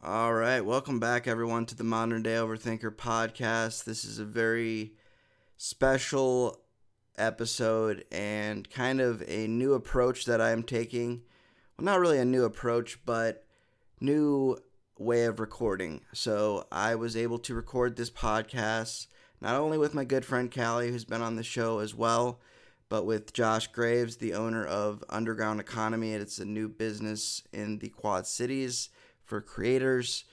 All right, welcome back, everyone, to the Modern Day Overthinker podcast. This is a very special episode and kind of a new approach that I am taking. Well, not really a new approach, but new way of recording. So I was able to record this podcast not only with my good friend Callie, who's been on the show as well, but with Josh Graves, the owner of Underground Economy. It's a new business in the Quad Cities for creators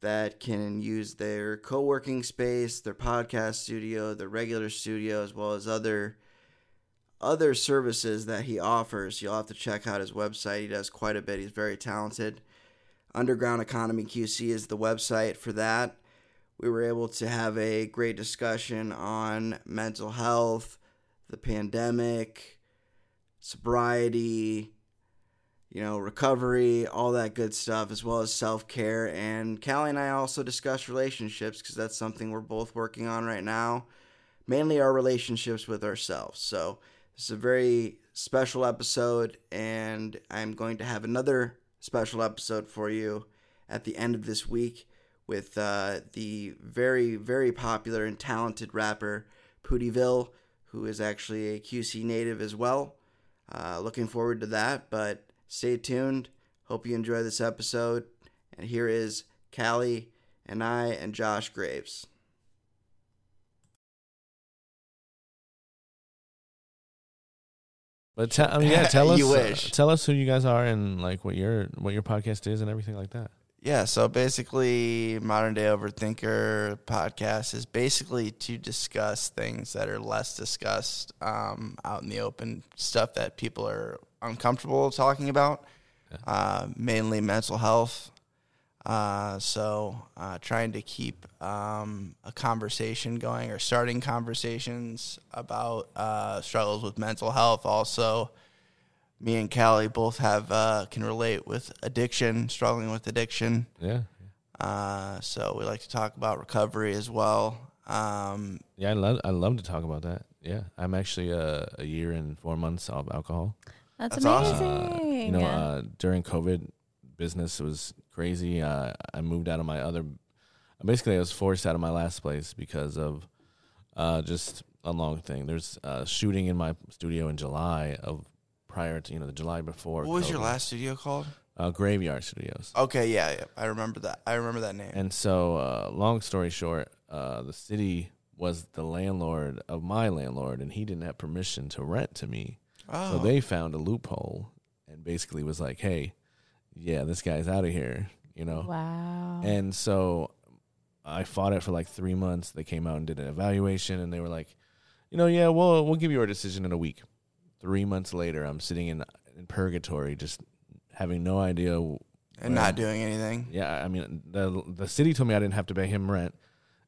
that can use their co-working space, their podcast studio, their regular studio, as well as other other services that he offers. You'll have to check out his website. He does quite a bit. He's very talented. Underground Economy QC is the website for that. We were able to have a great discussion on mental health, the pandemic, sobriety, you know, recovery, all that good stuff, as well as self care. And Callie and I also discuss relationships because that's something we're both working on right now, mainly our relationships with ourselves. So, this is a very special episode, and I'm going to have another special episode for you at the end of this week with uh, the very, very popular and talented rapper Pootyville, who is actually a QC native as well. Uh, looking forward to that, but Stay tuned. Hope you enjoy this episode. And here is Callie and I and Josh Graves. But mean, yeah, tell us. Uh, tell us who you guys are and like what your what your podcast is and everything like that. Yeah, so basically, Modern Day Overthinker podcast is basically to discuss things that are less discussed um, out in the open, stuff that people are uncomfortable talking about, uh, mainly mental health. Uh, so, uh, trying to keep um, a conversation going or starting conversations about uh, struggles with mental health. Also, me and Callie both have uh, can relate with addiction, struggling with addiction. Yeah, Uh, so we like to talk about recovery as well. Um, yeah. I love I love to talk about that. Yeah, I'm actually uh, a year and four months off alcohol. That's, That's awesome. amazing. Uh, you know, uh, during COVID, business was crazy. Uh, I moved out of my other. Basically, I was forced out of my last place because of uh, just a long thing. There's a shooting in my studio in July of prior to you know the July before. what was your last studio called? Uh, Graveyard Studios. Okay, yeah, yeah, I remember that. I remember that name. And so, uh, long story short, uh, the city was the landlord of my landlord, and he didn't have permission to rent to me. Oh, So they found a loophole and basically was like, "Hey, yeah, this guy's out of here," you know. wow. And so I fought it for like three months. They came out and did an evaluation, and they were like, "You know, yeah, we'll we'll give you our decision in a week." Three months later, I'm sitting in in purgatory, just having no idea and not doing anything. yeah, I mean the the city told me I didn't have to pay him rent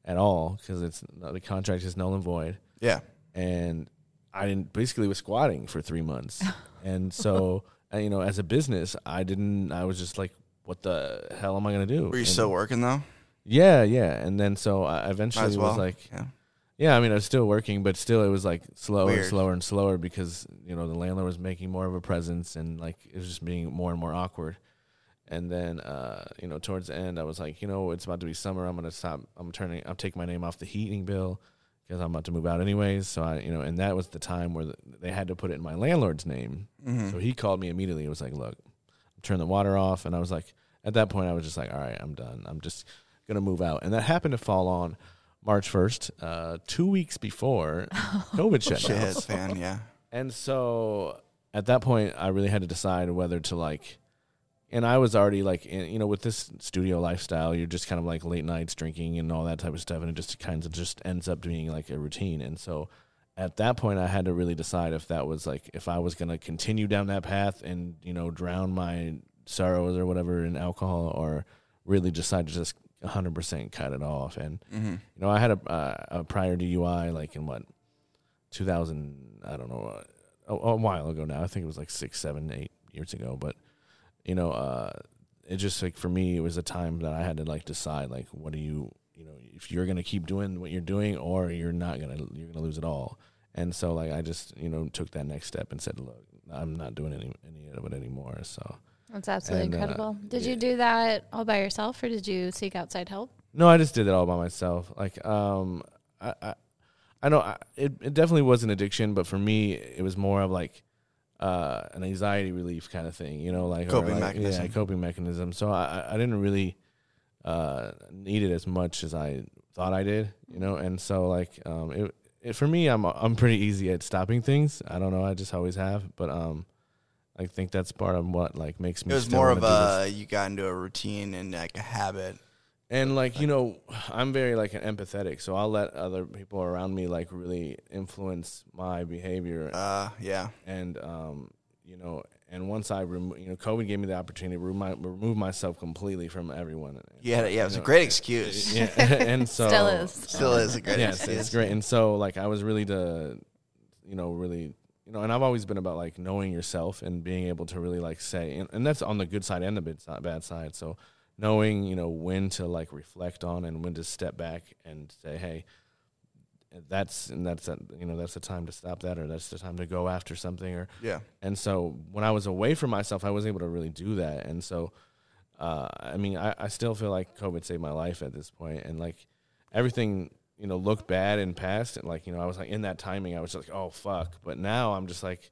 at all because it's the contract is null and void, Yeah, and I didn't basically was squatting for three months, and so uh, you know as a business I didn't I was just like what the hell am I gonna do? were you And- still working though? Yeah, yeah, and then so I eventually well. was like yeah. yeah I mean I was still working but still it was like slower and slower and slower because you know the landlord was making more of a presence and like it was just being more and more awkward. And then, uh, you know, towards the end, I was like, you know, it's about to be summer. I'm gonna stop. I'm turning. I'm taking my name off the heating bill because I'm about to move out anyways. So I, you know, and that was the time where the, they had to put it in my landlord's name. Mhm. So he called me immediately. It was like, look, turn the water off. And I was like, at that point, I was just like, all right, I'm done. I'm just gonna move out. And that happened to fall on March 1st, uh, two weeks before COVID shut down. Shithead fan, yeah. And so at that point, I really had to decide whether to like, and I was already like, you know, with this studio lifestyle, you're just kind of like late nights drinking and all that type of stuff, and it just kind of just ends up being like a routine. And so at that point, I had to really decide if that was like, if I was going to continue down that path and, you know, drown my sorrows or whatever in alcohol or really decide to just 100% cut it off. And, Mm-hmm. you know, I had a, uh, a prior DUI like in what 2000, I don't know, a, a while ago now. I think it was like six, seven, eight years ago. But you know, uh, it just like for me, it was a time that I had to like decide like, what do you, you know, if you're gonna keep doing what you're doing, or you're not gonna, you're gonna lose it all. And so like I just you know took that next step and said, look, I'm not doing any any of it anymore. So That's absolutely And, uh, incredible. Did yeah. you do that all by yourself, or did you seek outside help? No, I just did it all by myself. Like, um, I, I, I know I, it, it definitely was an addiction, but for me, it was more of like, uh, an anxiety relief kind of thing, you know, like Coping like- mechanism. Yeah, coping mechanism. So I, I- didn't really, uh, need it as much as I thought I did, you know, and so like, um, it, it for me, I'm I'm pretty easy at stopping things. I don't know, I just always have, but um, I think that's part of what like makes me. It was more of a you got into a routine and like a habit. And like you know i'm very like an empathetic so i'll let other people around me like really influence my behavior Uh, yeah. and um you know and once i remo- you know covid gave me the opportunity to remove, remove myself completely from everyone Yeah, yeah. It was You a great excuse. yeah and so Still is. Still is a great excuse. yes excuse. it's great and so like i was really the you know really you know and i've always been about like knowing yourself and being able to really like say and, and that's on the good side and the bad side so knowing you know when to like reflect on and when to step back and say hey that's and that's a, you know that's the time to stop that or that's the time to go after something or Yeah. and so when I was away from myself, I wasn't able to really do that. And so, uh, I mean, I, I still feel like COVID saved my life at this. And like everything, you know, looked bad in past. And like, you know, I was like in that timing, I was like, oh, fuck. But now I'm just like,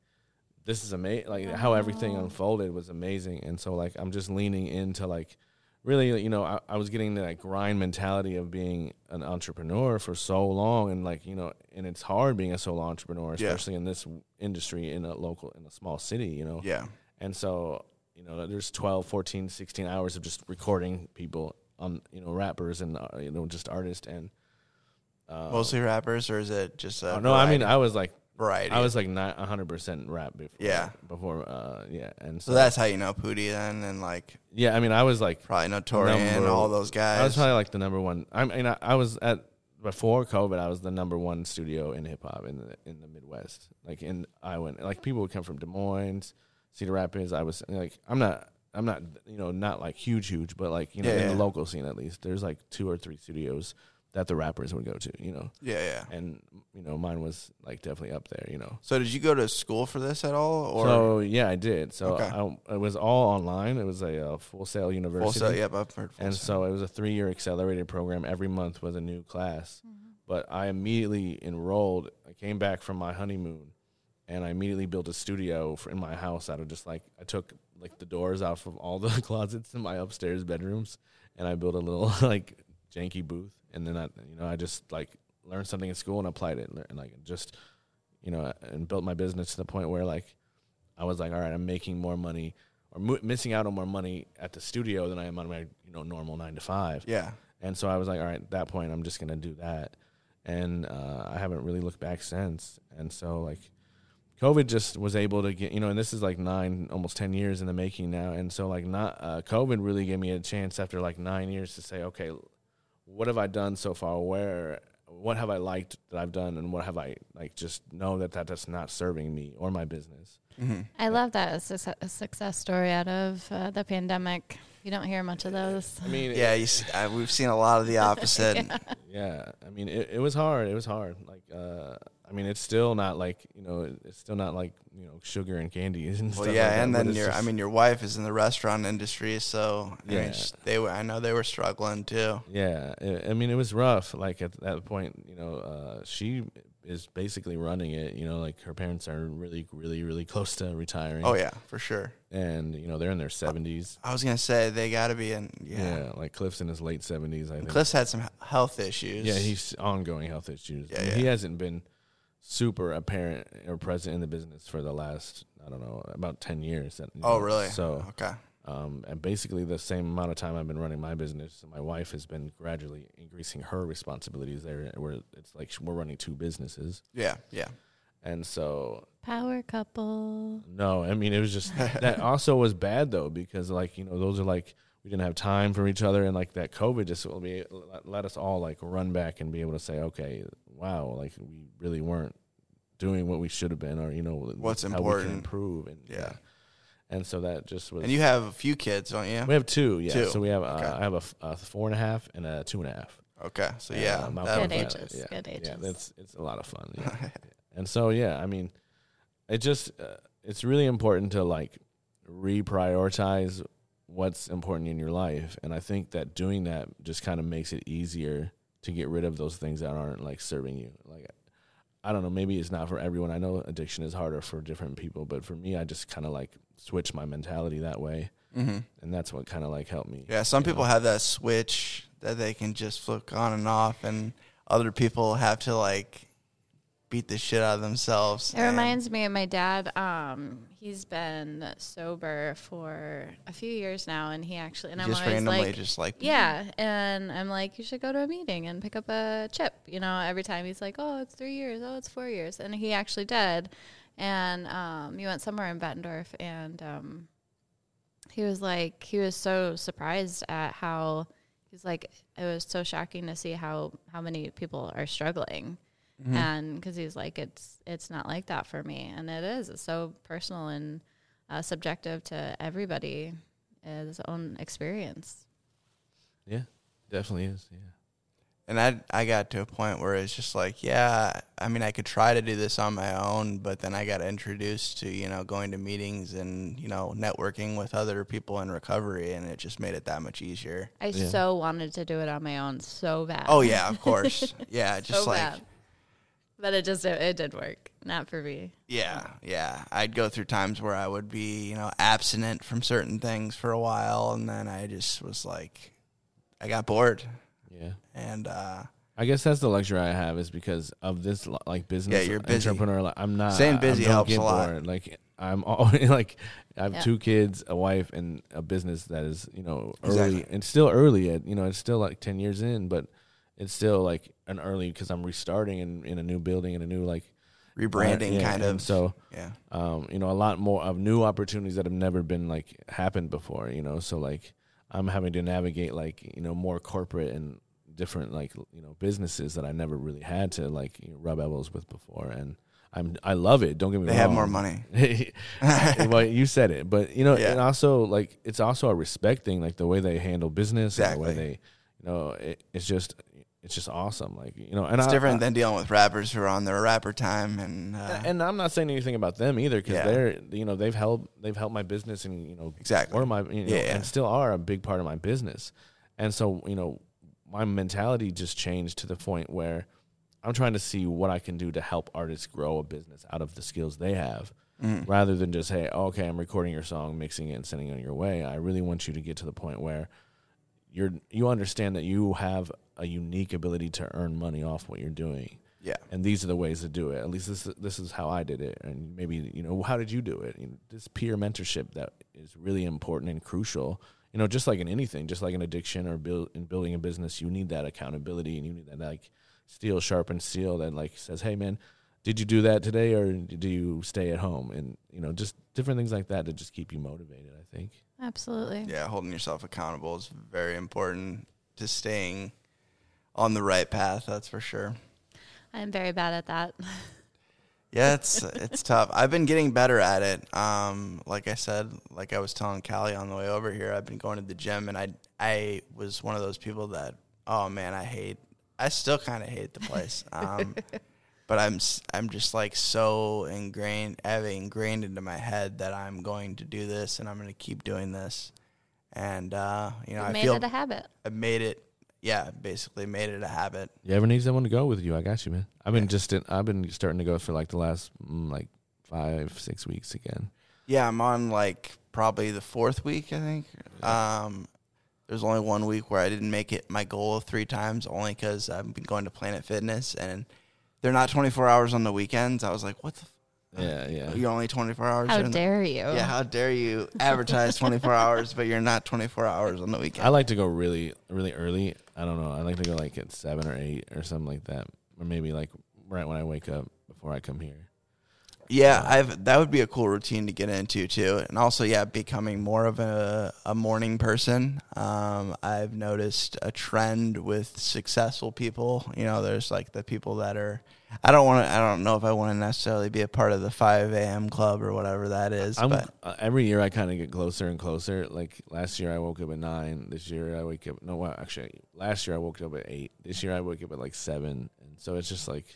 this is amazing. Like how everything unfolded was amazing. And so like, I'm just leaning into like, really, you know, I, I was getting that grind mentality of being an entrepreneur for so long, and like, you know, and it's hard being a solo entrepreneur, Yeah. especially in this industry in a local, in a small city, you know. Yeah. And so, you know, there's 12, 14, 16 hours of just recording people on, you know, rappers and, uh, you know, just artists. And, uh, Mostly rappers, or is it just a oh, no, I mean. I was like, variety? I was like not 100% rap before. Yeah. Before, uh, yeah. And so that's how you know Pootie then, and like yeah, I mean, I was like, probably Notorian, and all those guys. I was probably like the number one. I mean, I, I was at before COVID. I was the number one studio in hip hop in the in the Midwest. Like in I went like people would come from Des Moines, Cedar Rapids. I was like, I'm not, I'm not, you know, not like huge, huge, but like you know, Yeah, in yeah. the local scene at least, there's like two or three studios that the rappers would go to. You know, yeah, yeah. and you know, mine was like definitely up there. You know. So did you go to school for this at all, or so yeah, I did. So Okay. I, it was all online. It was a uh, full sail university. full set? Yep, I've heard. Full and Sail. so it was a three year accelerated program. Every month was a new class. But I immediately enrolled. I came back from my honeymoon, and I immediately built a studio for, in my house out of just like I took like the doors off of all the closets in my upstairs bedrooms, and I built a little like janky booth. And then I, you know, I just like learned something in school and applied it, and like just, you know, and built my business to the point where like I was like, all right, I'm making more money or mo- missing out on more money at the studio than I am on my you know normal nine to five. yeah, And so I was like, all right, at that point, I'm just gonna do that. And uh, I haven't really looked back since. And so like, COVID just was able to get you know, and this is like nine, almost ten years in the making now. And so like, not uh, COVID really gave me a chance after like nine years to say, okay, what have I done so far? Where what have I liked that I've done, and what have I like just know that that that's not serving me or my business. hmm I love that it's a a success story out of uh, the pandemic. You don't hear much of those. I mean, yeah. You see, I, we've seen a lot of the opposite. yeah i mean it, it was hard it was hard like uh i mean it's still not like you know it's still not like you know sugar and candy and Well, stuff yeah, like and but then your, I mean, your wife is in the restaurant industry, so I mean, Yeah. sh- they were. I know they were struggling too. yeah i mean it was rough like at that point you know uh she is basically running it you know like her parents are really really really close to retiring Oh yeah, for sure. and you know they're in their 70s I was gonna say they got to be in. yeah. Yeah, like cliff's in his late 70s i think Cliff's had some health issues. yeah he's ongoing health issues Yeah, I mean, yeah. he hasn't been super apparent or present in the business for the last i don't know about 10 years that- Oh know, really? so okay. um, and basically the same amount of time I've been running my business, my wife has been gradually increasing her responsibilities there. Where it's like we're running two businesses, Yeah, yeah. and so Power couple. no, I mean it was just that also was bad though because like you know those are like we didn't have time for each other, and like that COVID just will be let- let us all like run back and be able to say, okay, wow, like we really weren't doing what we should have been, or you know What's how we important. can improve, and Yeah. and so that just was. And you have a few kids, don't you? We have two, yeah. Two. So we have Okay. uh, I have a, f- a four and a half and a two and a half. Okay, so And, yeah, uh, my that'll Good wife, be- ages, Yeah, good Yeah, ages. that's it's a lot of fun. Yeah. and so yeah, I mean, it just uh, it's really important to like reprioritize what's important in your life. And I think that doing that just kind of makes it easier to get rid of those things that aren't like serving you. Like I don't know, maybe it's not for everyone. I know addiction is harder for different people, but for me I just kind of like switch my mentality that way. Mm-hmm. And that's what kind of like helped me. Yeah, some people know? have that switch that they can just flick on and off, and other people have to like beat the shit out of themselves. It reminds me of my dad. Um, he's been sober for a few years now, and he actually and I'm just always randomly like, just like yeah, and I'm like, you should go to a meeting and pick up a chip. You know, every time he's like, oh, it's three years, oh, it's four years, and he actually did. And um, he went somewhere in Bettendorf, and um, he was like, he was so surprised at how he's like, it was so shocking to see how how many people are struggling Mhm. and because he's like it's it's not like that for me and it is it's so personal and uh, subjective to everybody his own experience Yeah. Definitely is. Yeah. And I I got to a point where it's just like, yeah, I mean, I could try to do this on my own, but then I got introduced to you know going to meetings and you know networking with other people in recovery, and it just made it that much easier. i Yeah. so wanted to do it on my own so bad Oh yeah, of course, yeah, just so like bad but it just it, it did work not for me yeah, yeah. I'd go through times where I would be you know abstinent from certain things for a while, and then I just was like, I got bored, Yeah. and uh, I guess that's the luxury I have is because of this li- like business Yeah, you're busy. entrepreneur. Like, I'm not Staying I- busy I don't helps get a lot. bored. Like I'm always like I have Yeah. two kids, a wife, and a business that is you know Exactly. early and still early. At you know it's still like ten years in, but it's still like an early because I'm restarting in, in a new building and a new like rebranding yeah, kind of. So yeah, um, you know, a lot more of new opportunities that have never been like happened before, you know. So like I'm having to navigate like, you know, more corporate and different like, you know, businesses that I never really had to like you know, rub elbows with before and I'm I love it. Don't get me they wrong. have more money. well, you said it, but you know, Yeah. and also like it's also a respect thing, like the way they handle business, and the way they, you know, it, it's just it's just awesome. Like you know, and It's I, different I, than dealing with rappers who are on their rapper time and uh, and I'm not saying anything about them either because Yeah. they're you know they've helped they've helped my business and you know Exactly. or my you know, Yeah. and still are a big part of my business, and so you know my mentality just changed to the point where I'm trying to see what I can do to help artists grow a business out of the skills they have. mm, Rather than just, hey, okay, I'm recording your song, mixing it, and sending it on your way. I really want you to get to the point where you're you understand that you have a unique ability to earn money off what you're doing yeah, and these are the ways to do it. At least this this is how I did it, and maybe you know how did you do it? You know, this peer mentorship that is really important and crucial. You know, just like in anything, just like an addiction or build in building a business, you need that accountability and you need that like steel sharpened steel that like says, "Hey, man, did you do that today, or do you stay at home?" And you know, just different things like that to just keep you motivated. I think. absolutely yeah. Holding yourself accountable is very important to staying on the right path. That's for sure. i'm very bad at that Yeah, it's it's tough. I've been getting better at it. Um, like I said, like I was telling Callie on the way over here, I've been going to the gym, and I I was one of those people that oh man, I hate. I still kind of hate the place. Um, but I'm s- I'm just like so ingrained, I have it ingrained into my head that I'm going to do this, and I'm going to keep doing this, and uh, you know you I made feel it a habit I made it. Yeah, basically made it a habit. You ever need someone to go with you? I got you, man. I've been just in, I've been starting to go for like the last mm, like five six weeks again. Yeah, I'm on like probably the fourth week, I think. Um, there's only one week where I didn't make it my goal three times, only because I've been going to Planet Fitness and they're not 24 hours on the weekends. I was like, what the? F- Yeah, yeah. You're only 24 hours. how during the- dare you yeah, how dare you advertise 24 hours, but you're not 24 hours on the weekend? I like to go really, really early. I don't know. I like to go like at seven or eight or something like that, or maybe like right when I wake up before I come here. Yeah, I've that would be a cool routine to get into too, and also yeah, becoming more of a a morning person. Um, I've noticed a trend with successful people. You know, there's like the people that are. I don't want to. I don't know if I want to necessarily be a part of the five a.m. club or whatever that is. I'm but uh, every year I kind of get closer and closer. Like last year I woke up at nine. This year I wake up. No, well, actually last year I woke up at eight. This year I woke up at like seven, and so it's just like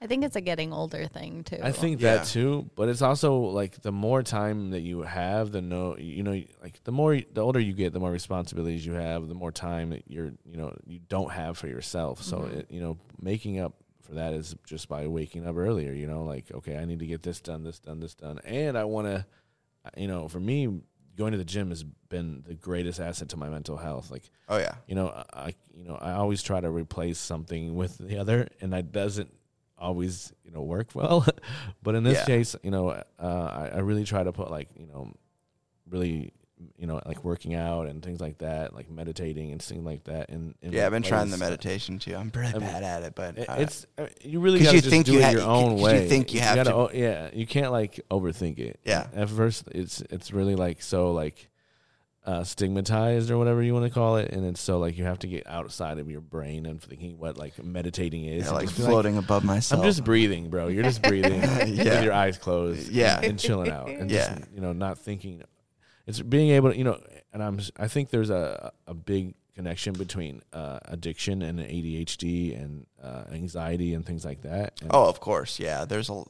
I think it's a getting older thing too. I think Yeah. that too, but it's also like the more time that you have, the no, you know, like the more the older you get, the more responsibilities you have, the more time that you're, you know, you don't have for yourself. So, Mhm. it, you know, making up for that is just by waking up earlier. You know, like okay, I need to get this done, this done, this done, and I want to, you know, for me, going to the gym has been the greatest asset to my mental health. Like Oh yeah. you know, I- I you know I always try to replace something with the other, and that doesn't always you know work well. but in this Yeah. case, you know, uh, I, I really try to put like you know, really you know like working out and things like that, like meditating and things like that. And Yeah, I've been trying the meditation too. I'm pretty I mean, bad at it, but It- uh, It's uh, you really got to you think do you it ha- your own 'cause you way. think you have gotta, to- oh, yeah, you can't like overthink it. Yeah. At first, it's it's really like so like uh, stigmatized or whatever you want to call it, and it's so like you have to get outside of your brain and thinking what like meditating is. yeah, like floating above myself. I'm just breathing, bro. You're just breathing Yeah. with your eyes closed, Yeah. and, and chilling out, and Yeah. just you know not thinking. It's being able to you know, and I'm I think there's a a big connection between uh, addiction and ADHD and uh, anxiety and things like that. And Oh, of course. Yeah, there's a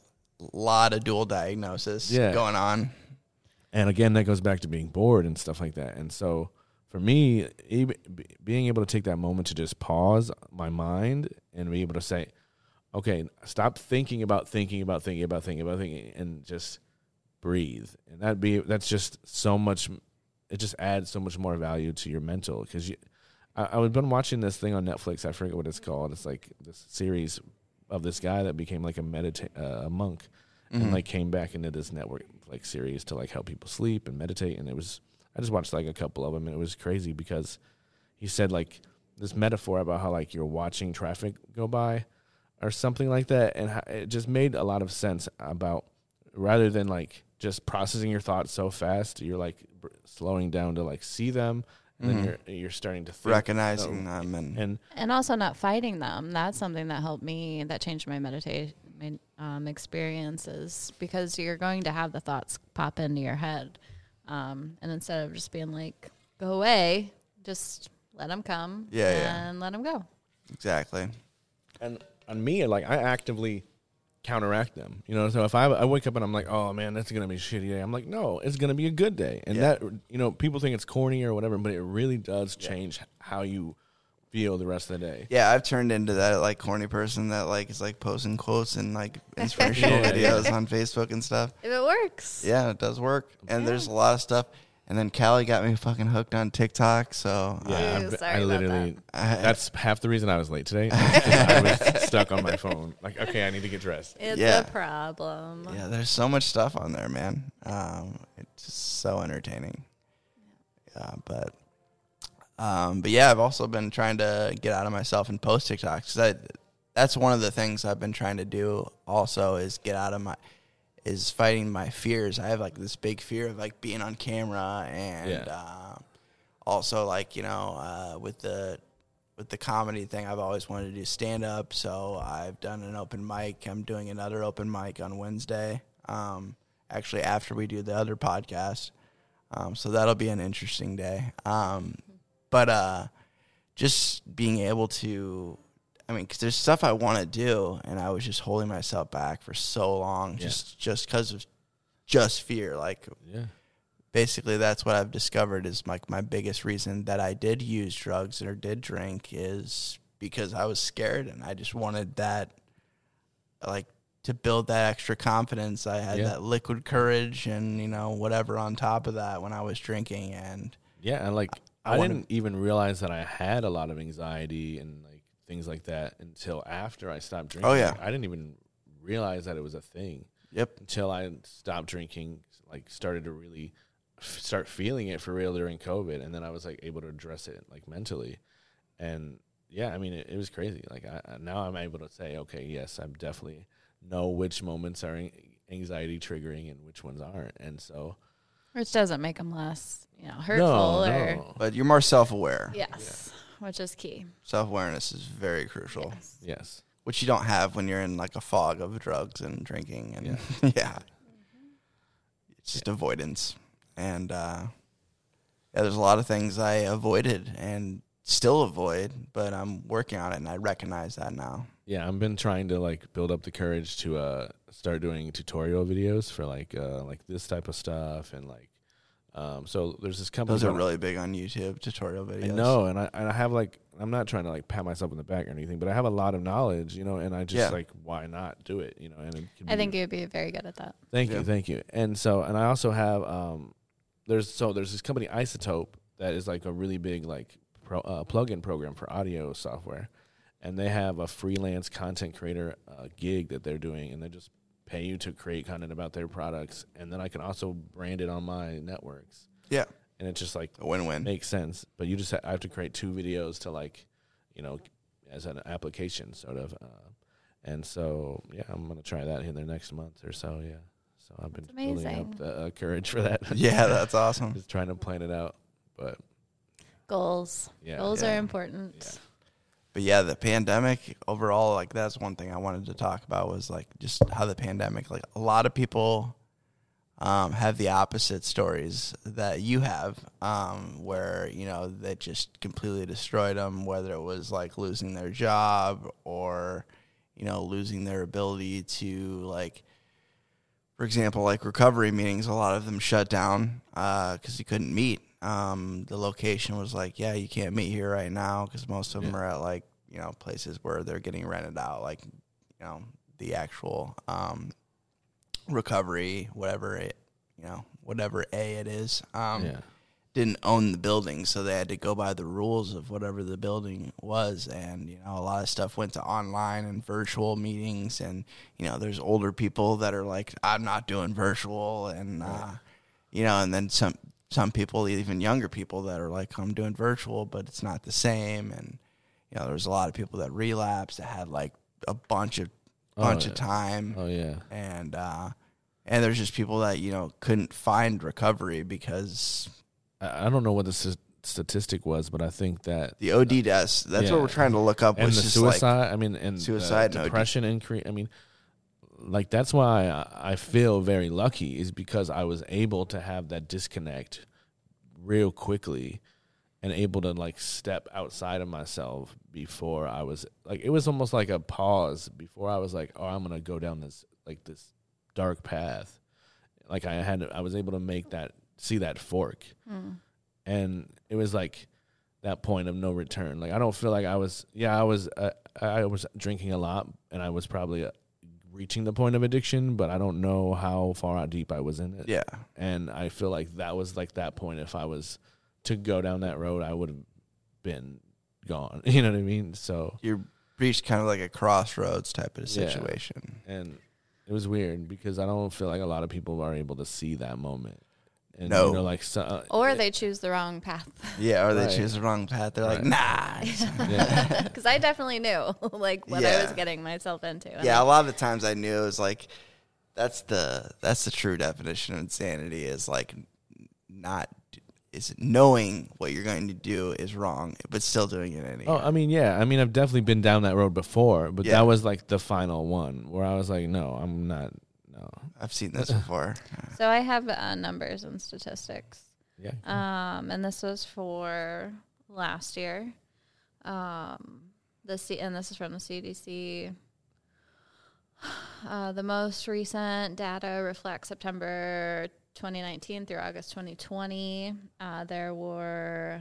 lot of dual diagnosis Yeah. going on. And again that goes back to being bored and stuff like that. And so for me being able to take that moment to just pause my mind and be able to say okay stop thinking about thinking about thinking about thinking about thinking and just breathe. And that be that's just so much it just adds so much more value to your mental. Because you I, I've been watching this thing on Netflix. I forget what it's called. It's like this series of this guy that became like a medita- uh, a monk Mhm. and like came back into this network like series to like help people sleep and meditate and it was i just watched like a couple of them and it was crazy because he said like this metaphor about how like you're watching traffic go by or something like that and it just made a lot of sense about rather than like just processing your thoughts so fast you're like br- slowing down to like see them and Mhm. then you're you're starting to think recognizing no, them and, and and also not fighting them. That's something that helped me. That changed my meditation my, um, experiences because you're going to have the thoughts pop into your head, um, and instead of just being like "go away," just let them come. Yeah, yeah. and let them go. exactly. and on me, like I actively counteract them. You know, so if I, I wake up and I'm like, oh man, that's gonna be a shitty day. I'm like, no, it's gonna be a good day. And Yeah. that you know, people think it's corny or whatever, but it really does change how you feel the rest of the day. Yeah, I've turned into that like corny person that like is like posting quotes and like inspirational Yeah, yeah. videos on Facebook and stuff. If it works, Yeah, it does work. And Yeah. the's a lot of stuff. And then Callie got me fucking hooked on TikTok. So Yeah, Ew, I've sorry I about literally. I, That's half the reason I was late today. I was stuck on my phone. Like, okay, I need to get dressed. it's Yeah. a problem. yeah, there's so much stuff on there, man. Um, it's just so entertaining. Yeah, but um, but yeah, I've also been trying to get out of myself and post TikToks. I, that's one of the things I've been trying to do. Also, is get out of my is fighting my fears. I have like this big fear of like being on camera and Yeah. uh, also like you know uh, with the with the comedy thing, I've always wanted to do stand up. So I've done an open mic. I'm doing another open mic on Wednesday. Um, actually, after we do the other podcast. Um, so that'll be an interesting day. Um, but uh, just being able to, I mean, because there's stuff I want to do, and I was just holding myself back for so long, Yeah. just just because of just fear. Like Yeah. basically that's what I've discovered is like my biggest reason that I did use drugs or did drink is because I was scared and I just wanted that like to build that extra confidence. I had Yeah. that liquid courage and you know whatever on top of that when I was drinking and Yeah, and like I I, didn't even realize that I had a lot of anxiety and like things like that until after I stopped oh, drinking. Oh, yeah. I didn't even realize that it was a thing yep until I stopped drinking. Like started to really f- start feeling it for real during COVID, and then I was like able to address it like mentally, and yeah, I mean it, it was crazy. Like I, I- now I'm able to say, okay, yes, I'm definitely know which moments are anxiety triggering and which ones aren't, and so Which doesn't make them less, you know, hurtful no, or no. but you're more self-aware. yes, which is key. Self-awareness is very crucial, Yes. yes. which you don't have when you're in like a fog of drugs and drinking and yeah. It's just avoidance. And uh yeah, there's a lot of things I avoided and still avoid, but I'm working on it and I recognize that now. Yeah, I've been trying to like build up the courage to uh start doing tutorial videos for like uh like this type of stuff and like um so there's this company Those are really big on YouTube tutorial videos. I know, and I and I have like I'm not trying to like pat myself in the back or anything, but I have a lot of knowledge, you know, and I just Yeah. like why not do it, you know? And it could I be- think you'd be very good at that. Thank Yeah. you, thank you. And so, and I also have um, there's so there's this company iZotope that is like a really big like pro, uh, plug-in program for audio software, and they have a freelance content creator uh, gig that they're doing, and they just pay you to create content about their products, and then I can also brand it on my networks. Yeah. and it's just like A win-win. makes sense. But you just ha- I have to create two videos to like, you know, as an application sort of. Uh, and so yeah, I'm gonna try that in the next month or so. Yeah. So I've been building up the uh, courage for that. yeah, that's awesome. just trying to plan it out. But Goals. yeah, Goals Yeah. are important. Yeah. But yeah, the pandemic overall, like that's one thing I wanted to talk about was like just how the pandemic, like a lot of people um, have the opposite stories that you have, um, where you know that just completely destroyed them, whether it was like losing their job or you know losing their ability to like, for example, like recovery meetings. A lot of them shut down because you couldn't meet. Um, the location was like, yeah, you can't meet here right now because most of them Yeah. are at like you know places where they're getting rented out, like you know the actual um, recovery, whatever it, you know, whatever A it is, um, yeah. didn't own the building, so they had to go by the rules of whatever the building was, and you know, a lot of stuff went to online and virtual meetings, and you know, there's older people that are like, I'm not doing virtual, and uh, you know, and then some some people, even younger people, that are like, I'm doing virtual, but it's not the same, and you know, there's a lot of people that relapsed that had like a bunch of Oh, bunch yeah. of time Oh yeah. and uh, and there's just people that you know couldn't find recovery because I, I don't know what the s- statistic was, but I think that the OD deaths. That's Yeah. what we're trying to look up. and the suicide. like I mean, and suicide the and depression increase. I mean, like that's why I, I feel very lucky is because I was able to have that disconnect real quickly and able to like step outside of myself before I was like it was almost like a pause before I was like oh I'm gonna go down this like this dark path like I had I was able to make that see that fork Mm. and it was like that point of no return. Like I don't feel like I was. Yeah, I was. Uh, I was drinking a lot, and I was probably uh, reaching the point of addiction, but I don't know how far out deep I was in it. yeah, And I feel like that was like that point. If I was to go down that road, I would have been gone. You know what I mean? So you reached kind of like a crossroads type of Yeah. situation. and it was weird because I don't feel like a lot of people are able to see that moment. And No. you know, like so, uh, Or they choose the wrong path. Yeah, or they Right. choose the wrong path. They're like, Right. nah. yeah. Because I definitely knew like what I was getting myself into. And yeah, I- a lot of the times I knew it was like that's the that's the true definition of insanity is like not is knowing what you're going to do is wrong, but still doing it anyway. Oh, I mean, yeah. I mean, I've definitely been down that road before, but Yeah. that was like the final one where I was like, no, I'm not. No. I've seen this before. So I have uh, numbers and statistics. Yeah. Um, and this was for last year. Um, the C- and this is from the CDC. Uh, the most recent data reflects September 2019 through August 2020. Uh, there were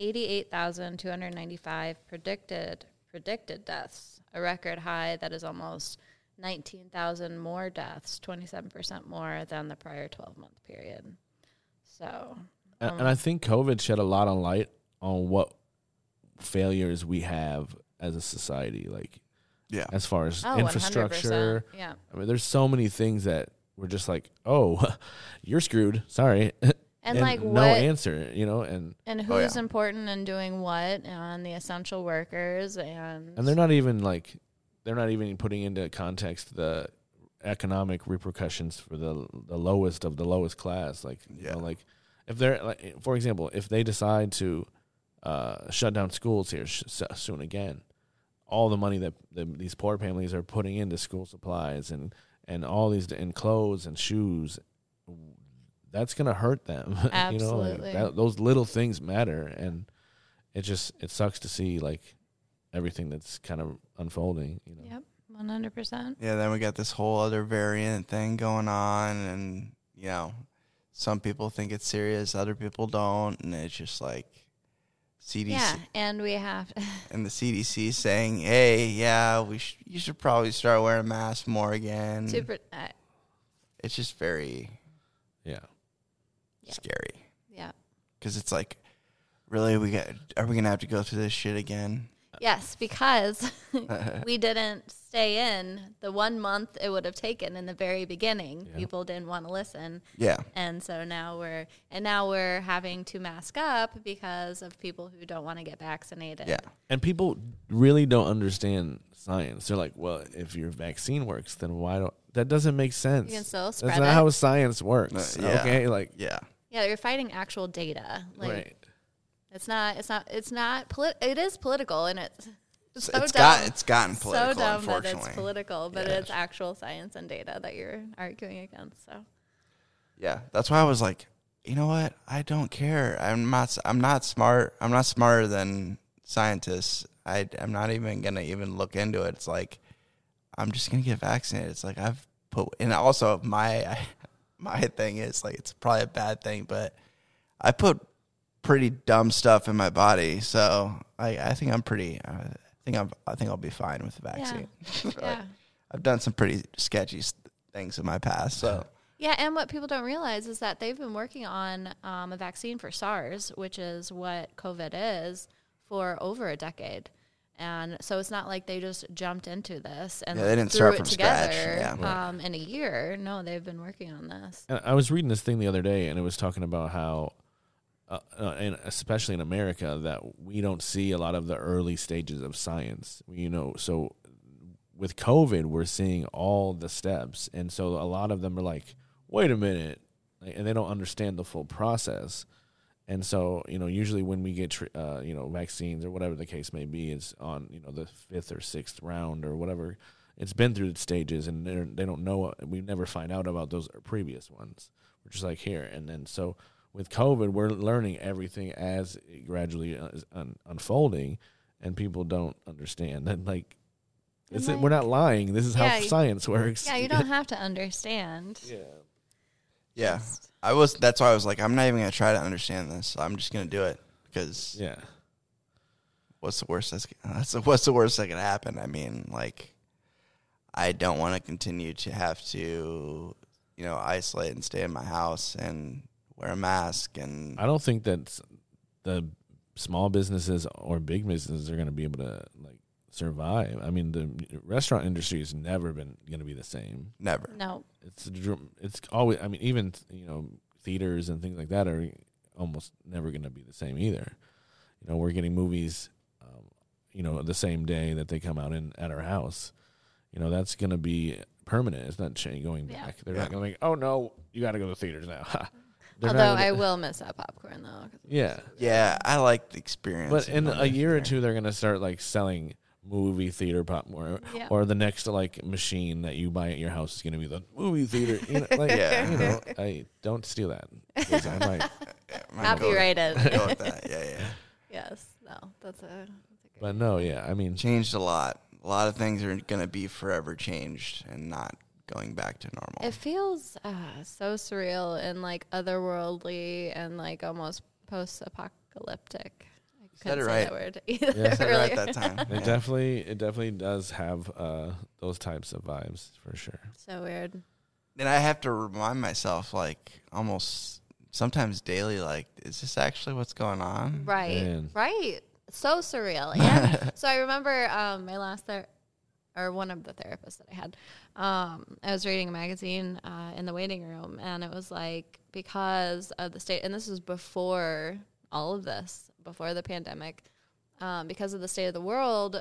88,295 predicted predicted deaths, a record high that is almost 19,000 more deaths, 27% more than the prior 12 month period. So, And, um, and I think COVID shed a lot of light on what failures we have as a society, like Yeah. as far as oh, infrastructure. 100%. Yeah. I mean, there's so many things that we're just like, oh, you're screwed. Sorry. And, like no what answer, you know, and and Oh, who's yeah. important and doing what and the essential workers and and they're not even like they're not even putting into context the economic repercussions for the the lowest of the lowest class. Like you know like if they're like for example if they decide to uh shut down schools here sh- soon again all the money that the, these poor families are putting into school supplies and and all these and clothes and shoes that's gonna hurt them you know? Like Absolutely. that, those little things matter and it just it sucks to see like everything that's kind of unfolding. You know. Yep, one hundred percent. Yeah, then we got this whole other variant thing going on, and you know, some people think it's serious, other people don't, and it's just like CDC Yeah, and we have and the CDC saying, "Hey, yeah, we sh- you should probably start wearing masks more again." super. Uh, It's just very Yeah. Yeah. scary yeah. because it's like, really, we got are we gonna have to go through this shit again? Yes, because we didn't stay in the one month it would have taken in the very beginning. Yeah. People didn't want to listen. Yeah, And so now we're and now we're having to mask up because of people who don't want to get vaccinated. yeah, And people really don't understand science. They're like, well, if your vaccine works, then why don't that doesn't make sense. You can still That's not it. how science works. Uh, yeah. Okay, like yeah. yeah, you're fighting actual data. Like right. It's not it's not it's not polit- it is political and it's so it's dumb. got it's gotten political. so dumb that it's political, but Yeah. it's actual science and data that you're arguing against. So Yeah, that's why I was like, you know what? I don't care. I'm not. I'm not smart. I'm not smarter than scientists. I. I'm not even gonna even look into it. It's like, I'm just gonna get vaccinated. It's like I've put, and also my my thing is like it's probably a bad thing, but I put pretty dumb stuff in my body, so I. I think I'm pretty. I think I'm. I think I'll be fine with the vaccine. Like, yeah. I've done some pretty sketchy things in my past, so. Yeah, and what people don't realize is that they've been working on um, a vaccine for SARS, which is what COVID is, for over a decade. And so it's not like they just jumped into this and Yeah, they didn't threw start it from together scratch, yeah. um, in a year. No, they've been working on this. And I was reading this thing the other day, and it was talking about how, uh, uh, and especially in America, that we don't see a lot of the early stages of science. You know, so with COVID, we're seeing all the steps, and so a lot of them are like, "Wait a minute," and they don't understand the full process. And so, you know, usually when we get, uh, you know, vaccines or whatever the case may be, it's on, you know, the fifth or sixth round or whatever. It's been through the stages, and they don't know. We never find out about those previous ones. We're just like here, and then so with COVID, we're learning everything as it gradually uh, is un- unfolding, and people don't understand that. Like, And, it's, like- we're not lying. This is Yeah, how you- science works. Yeah, you don't have to understand. yeah. Yeah. Just- I was. That's why I was like, I'm not even gonna try to understand this. I'm just gonna do it because Yeah. what's the worst that's, that's the, what's the worst that could happen? I mean, like, I don't want to continue to have to, you know, isolate and stay in my house and wear a mask and I don't think that the small businesses or big businesses are going to be able to like survive. I mean, the restaurant industry has never been going to be the same. never. No. It's it's always. I mean, even you know theaters and things like that are almost never going to be the same either. You know, we're getting movies, um, you know, the same day that they come out in at our house. You know, that's going to be permanent. It's not cha- going Yeah. back. They're Yeah. not going to like, oh no, you got to go to the theaters now. They're Although I gonna- will miss that popcorn though. yeah. Yeah, I like the experience. But in a year or two, they're gonna start like selling movie theater popcorn, Yeah. or the next like machine that you buy at your house is gonna be the movie theater. You know, like, Yeah. you know, I don't steal that. 'cause I might. theater. Might go- Copyrighted. Go with that. Yeah, yeah. yes. No. That's a. That's a great But no, yeah, I mean, Changed a lot. A lot of things are gonna be forever changed and not going back to normal. It feels uh, so surreal and like otherworldly and like almost post-apocalyptic. I said couldn't it right. that word Yeah. Said it right that time. it Yeah. definitely, it definitely does have uh, those types of vibes for sure. so weird. Then I have to remind myself, like almost sometimes daily, like, is this actually what's going on? Right. Man. Right. So surreal. And so I remember um, my last ther- or one of the therapists that I had. Um, I was reading a magazine uh, in the waiting room, and it was like because of the state, and this was before all of this, before the pandemic, um, because of the state of the world,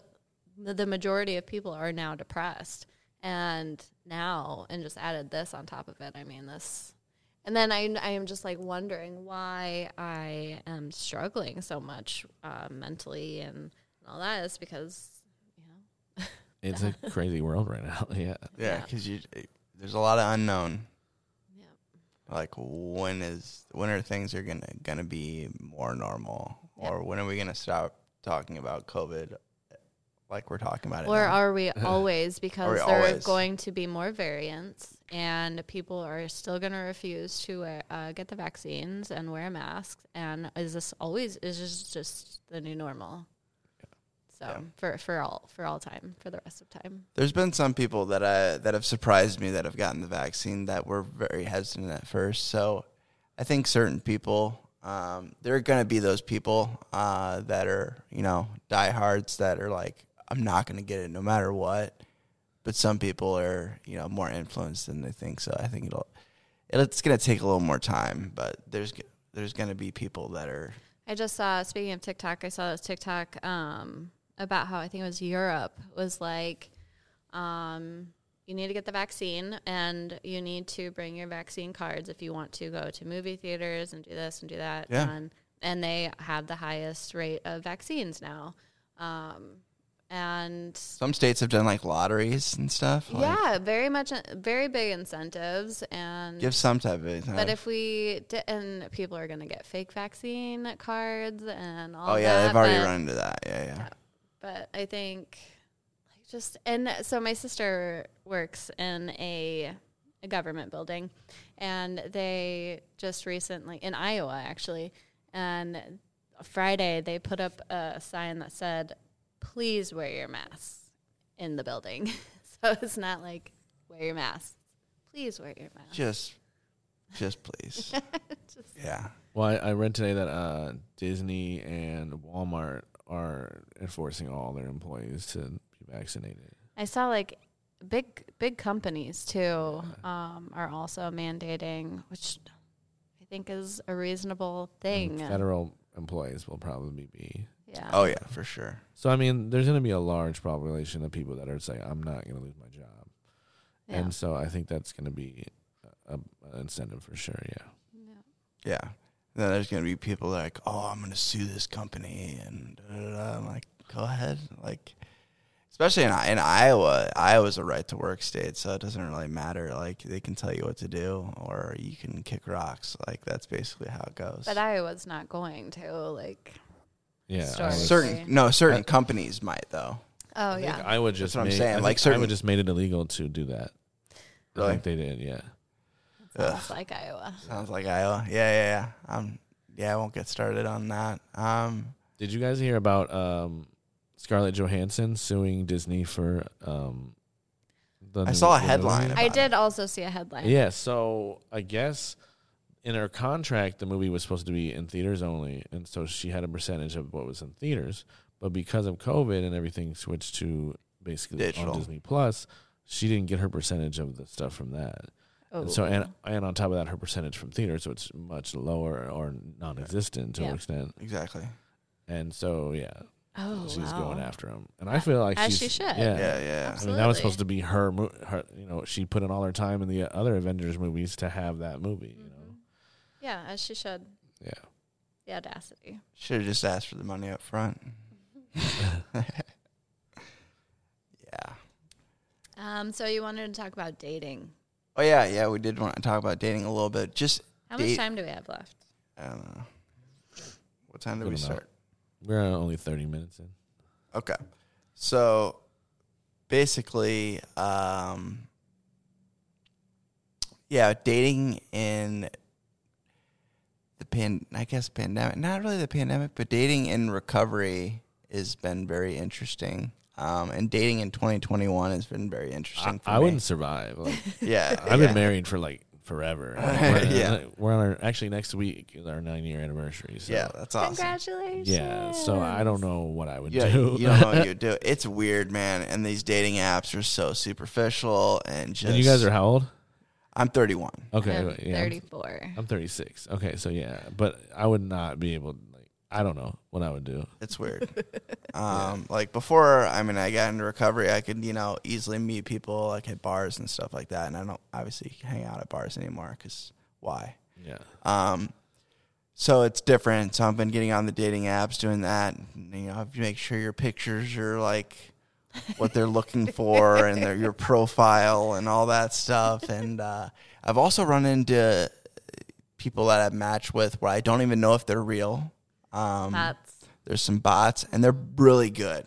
the, the majority of people are now depressed. And now, and just added this on top of it. I mean, this and then I, I am just like wondering why I am struggling so much uh, mentally and all that is because, It's a crazy world right now. Yeah, Yeah, Yeah. because you there's a lot of unknown. yeah. Like when is when are things are gonna gonna be more normal? or when are we going to stop talking about COVID like we're talking about it? Or now? are we always? Because we there are always? going to be more variants, and people are still going to refuse to wear, uh, get the vaccines and wear masks. And is this always? Is this just the new normal? So Yeah. for for all for all time for the rest of time. There's been some people that I that have surprised me that have gotten the vaccine that were very hesitant at first. So I think certain people, um, there are going to be those people uh, that are you know diehards that are like, I'm not going to get it no matter what. But some people are you know more influenced than they think. So I think it'll it's going to take a little more time. But there's there's going to be people that are I just saw. Speaking of TikTok, I saw this TikTok um, about how I think it was Europe was like, um, you need to get the vaccine and you need to bring your vaccine cards if you want to go to movie theaters and do this and do that. Yeah. And, and they have the highest rate of vaccines now. Um, and some states have done like lotteries and stuff. Like, yeah, very much, very big incentives. And give some type of. Incentive. But if we di- and people are going to get fake vaccine cards and all oh yeah, that, they've already run into that. Yeah, yeah. But I think like just and so my sister works in a, a government building, and they just recently in Iowa actually, and Friday they put up a sign that said, "Please wear your mask in the building." so it's not like wear your mask. Please wear your mask. Just, just please. yeah. Well, I, I read today that uh, Disney and Walmart are enforcing all their employees to be vaccinated. I saw like big big companies too um, are also mandating, which I think is a reasonable thing. And Federal employees will probably be. yeah. Oh yeah, for sure. So I mean, there's going to be a large population of people that are saying, "I'm not going to lose my job," Yeah. and so I think that's going to be a, a, an incentive for sure. Yeah. Yeah. Yeah. Then there's gonna be people that are like, oh, I'm gonna sue this company, and da, da, da. I'm like, go ahead. Like, especially in in Iowa, Iowa's a right to work state, so it doesn't really matter. Like, they can tell you what to do, or you can kick rocks. Like, that's basically how it goes. But Iowa's not going to like. Yeah. Sorry. I was- certain no certain I- companies might though. Oh I think yeah. Iowa just what I'm made, saying, I like think certain- Iowa just made it illegal to do that. I think they did. Yeah. Sounds like Iowa. Sounds like Iowa. Yeah, yeah, yeah. Um, yeah, I won't get started on that. Um, Did you guys hear about um, Scarlett Johansson suing Disney for? Um, the I saw a headline? I about did also see a headline. Yeah, so I guess in her contract, the movie was supposed to be in theaters only, and so she had a percentage of what was in theaters. But because of COVID and everything switched to basically Digital. on Disney Plus, she didn't get her percentage of the stuff from that. Oh. And so and and on top of that, her percentage from theater, so it's much lower or non-existent to Yeah. an extent. exactly. And so yeah, oh, she's wow. going after him, and I feel like As she's, she should. Yeah, Yeah, yeah. I mean, that was supposed to be her, mo- her. You know, she put in all her time in the other Avengers movies to have that movie. You know, Mhm. Yeah, as she should. yeah. The audacity. Should have just asked for the money up front. yeah. Um, so you wanted to talk about dating. Oh yeah, yeah. We did want to talk about dating a little bit. Just How Date- much time do we have left? I don't know. What time did Good we amount. start? We're only thirty minutes in. Okay. So basically, um, yeah, dating in the pan, I guess pandemic, not really the pandemic, but dating in recovery has been very interesting. Um, and dating in 2021 has been very interesting I, for I me. wouldn't survive. Like, Yeah, I've yeah. been married for like forever. Like, we're, Yeah. we're on our actually next week is our nine year anniversary. So Yeah, that's awesome. Congratulations. yeah. So I don't know what I would Yeah, do. you don't know what you would do. It's weird, man. And these dating apps are so superficial and just. and you guys are how old? I'm 31. Okay, I'm yeah, I'm- 34. I'm 36. Okay, so yeah, but I would not be able. I don't know what I would do. It's weird. um, like before, I mean, I got into recovery. I could, you know, easily meet people like at bars and stuff like that. And I don't obviously hang out at bars anymore because why? Yeah. Um, so it's different. So I've been getting on the dating apps, doing that. And, you know, have to make sure your pictures are like what they're looking for and their your profile and all that stuff. And uh, I've also run into people that I've matched with where I don't even know if they're real. Um, That's there's some bots, and they're really good.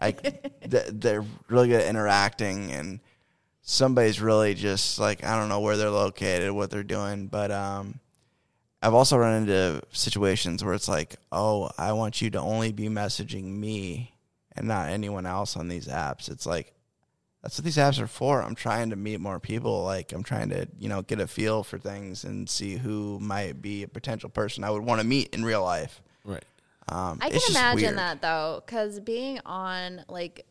Like they're really good at interacting, and somebody's really just like I don't know where they're located, what they're doing, but um, I've also run into situations where it's like, oh, I want you to only be messaging me and not anyone else on these apps. It's like that's what these apps are for. I'm trying to meet more people. Like I'm trying to, you know, get a feel for things and see who might be a potential person I would want to meet in real life. Right. Um, I it's can just imagine weird. that though, because being on like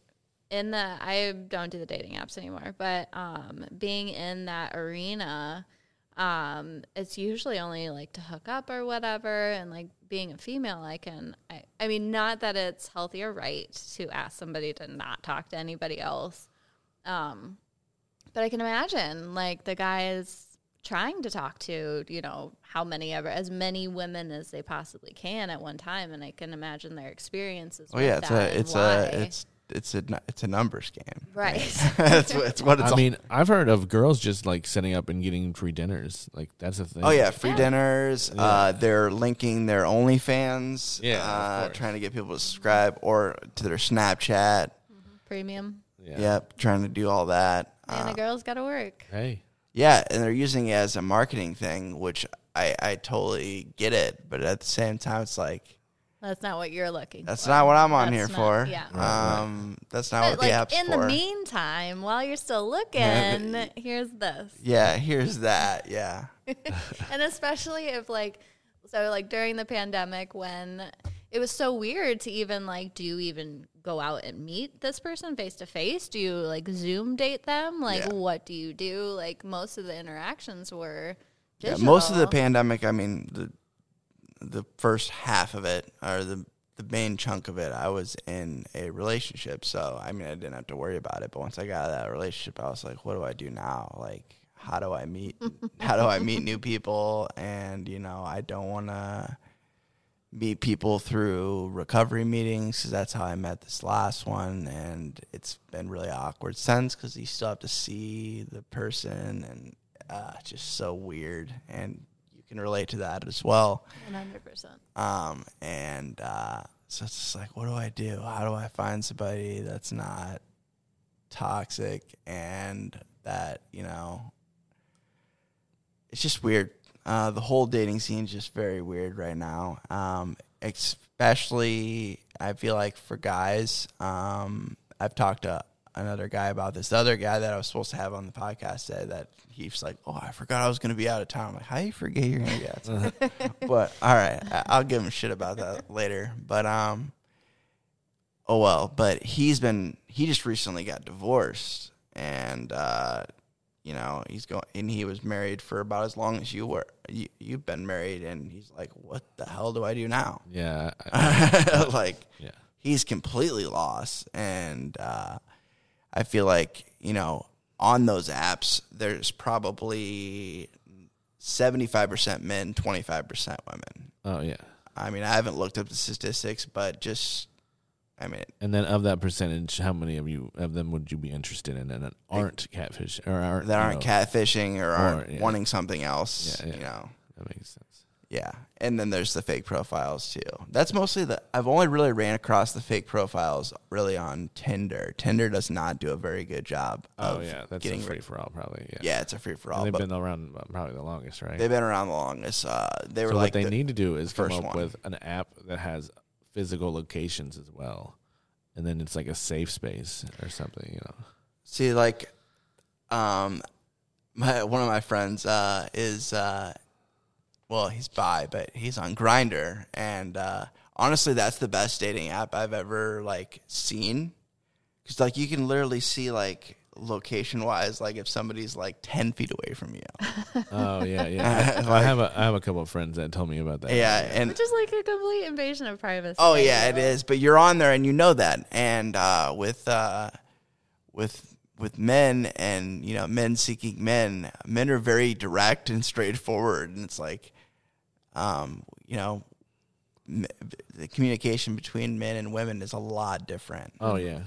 in the I don't do the dating apps anymore, but um, being in that arena, um, it's usually only like to hook up or whatever, and like being a female, I can. I, I mean, not that it's healthy or right to ask somebody to not talk to anybody else, um, but I can imagine like the guys trying to talk to you know how many ever as many women as they possibly can at one time and i can imagine their experiences Oh yeah, it's a and it's why. a it's it's a it's a numbers game. right that's what it's what it's I all- mean, I've heard of girls just like setting up and getting free dinners. Like that's a thing. Oh yeah, free Yeah. dinners. Uh, they're linking their OnlyFans. Yeah, uh, course. trying to get people to subscribe or to their Snapchat. premium Yeah. Yep, trying to do all that. and Uh, the girls gotta work Hey. yeah, and they're using it as a marketing thing, which I I totally get it, but at the same time, it's like that's not what you're looking that's for. not what I'm on That's here not- for. yeah Um, that's not but what like the app's in for. In the meantime while you're still looking Yeah, here's this yeah, here's that. Yeah. and especially if like so like during the pandemic when it was so weird to even like do you even go out and meet this person face to face do you like zoom date them like Yeah. what do you do like most of the interactions were Yeah, most of the pandemic, I mean, the the first half of it, or the the main chunk of it, I was in a relationship. So I mean, I didn't have to worry about it. But once I got out of that relationship, I was like, what do I do now? Like, how do I meet? how do I meet new people? And you know, I don't want to meet people through recovery meetings because that's how I met this last one, and it's been really awkward since because you still have to see the person, and uh, just so weird, and you can relate to that as well. 100% Um, and uh, so it's just like, what do I do? How do I find somebody that's not toxic and that you know? It's just weird. Uh, the whole dating scene is just very weird right now. Um, especially, I feel like for guys. Um, I've talked to another guy about this. The other guy that I was supposed to have on the podcast said that he's like, "Oh, I forgot I was going to be out of town." I'm like, "How you forget you're going to be out of town?" but all right, I- I'll give him shit about that later. But um, oh well. But he's been he just recently got divorced, and uh, you know he's going and he was married for about as long as you were. You, you've been married, and he's like, "What the hell do I do now?" Yeah. I- like yeah. he's completely lost and uh, i feel like you know on those apps there's probably 75% men 25% women Oh yeah. i mean i haven't looked up the statistics but just i mean And then of that percentage, how many of you of them would you be interested in and that aren't catfish or aren't that aren't know, catfishing or aren't yeah. wanting something else Yeah, yeah. you know That makes sense. yeah and then there's the fake profiles too that's mostly the i've only really ran across the fake profiles really on tinder tinder does not do a very good job Oh of yeah, that's getting a free for all probably. Yeah. yeah it's a free for all they've been around uh, probably the longest, right? They've been around the longest. Uh, they were so like what they the- need to do is come up one. with an app that has physical locations as well, and then it's like a safe space or something. You know. see like, um, my one of my friends uh, is uh, well, he's bi, but he's on Grindr, and uh, honestly, that's the best dating app I've ever like seen, because like you can literally see like location wise, like if somebody's like ten feet away from you. Oh yeah, yeah. I, I have a I have a couple of friends that told me about that. yeah, and which is like a complete invasion of privacy Oh yeah, it is. But you're on there and you know that. And uh, with uh, with with men and you know men seeking men, men are very direct and straightforward, and it's like, um, you know, the communication between men and women is a lot different. Oh yeah.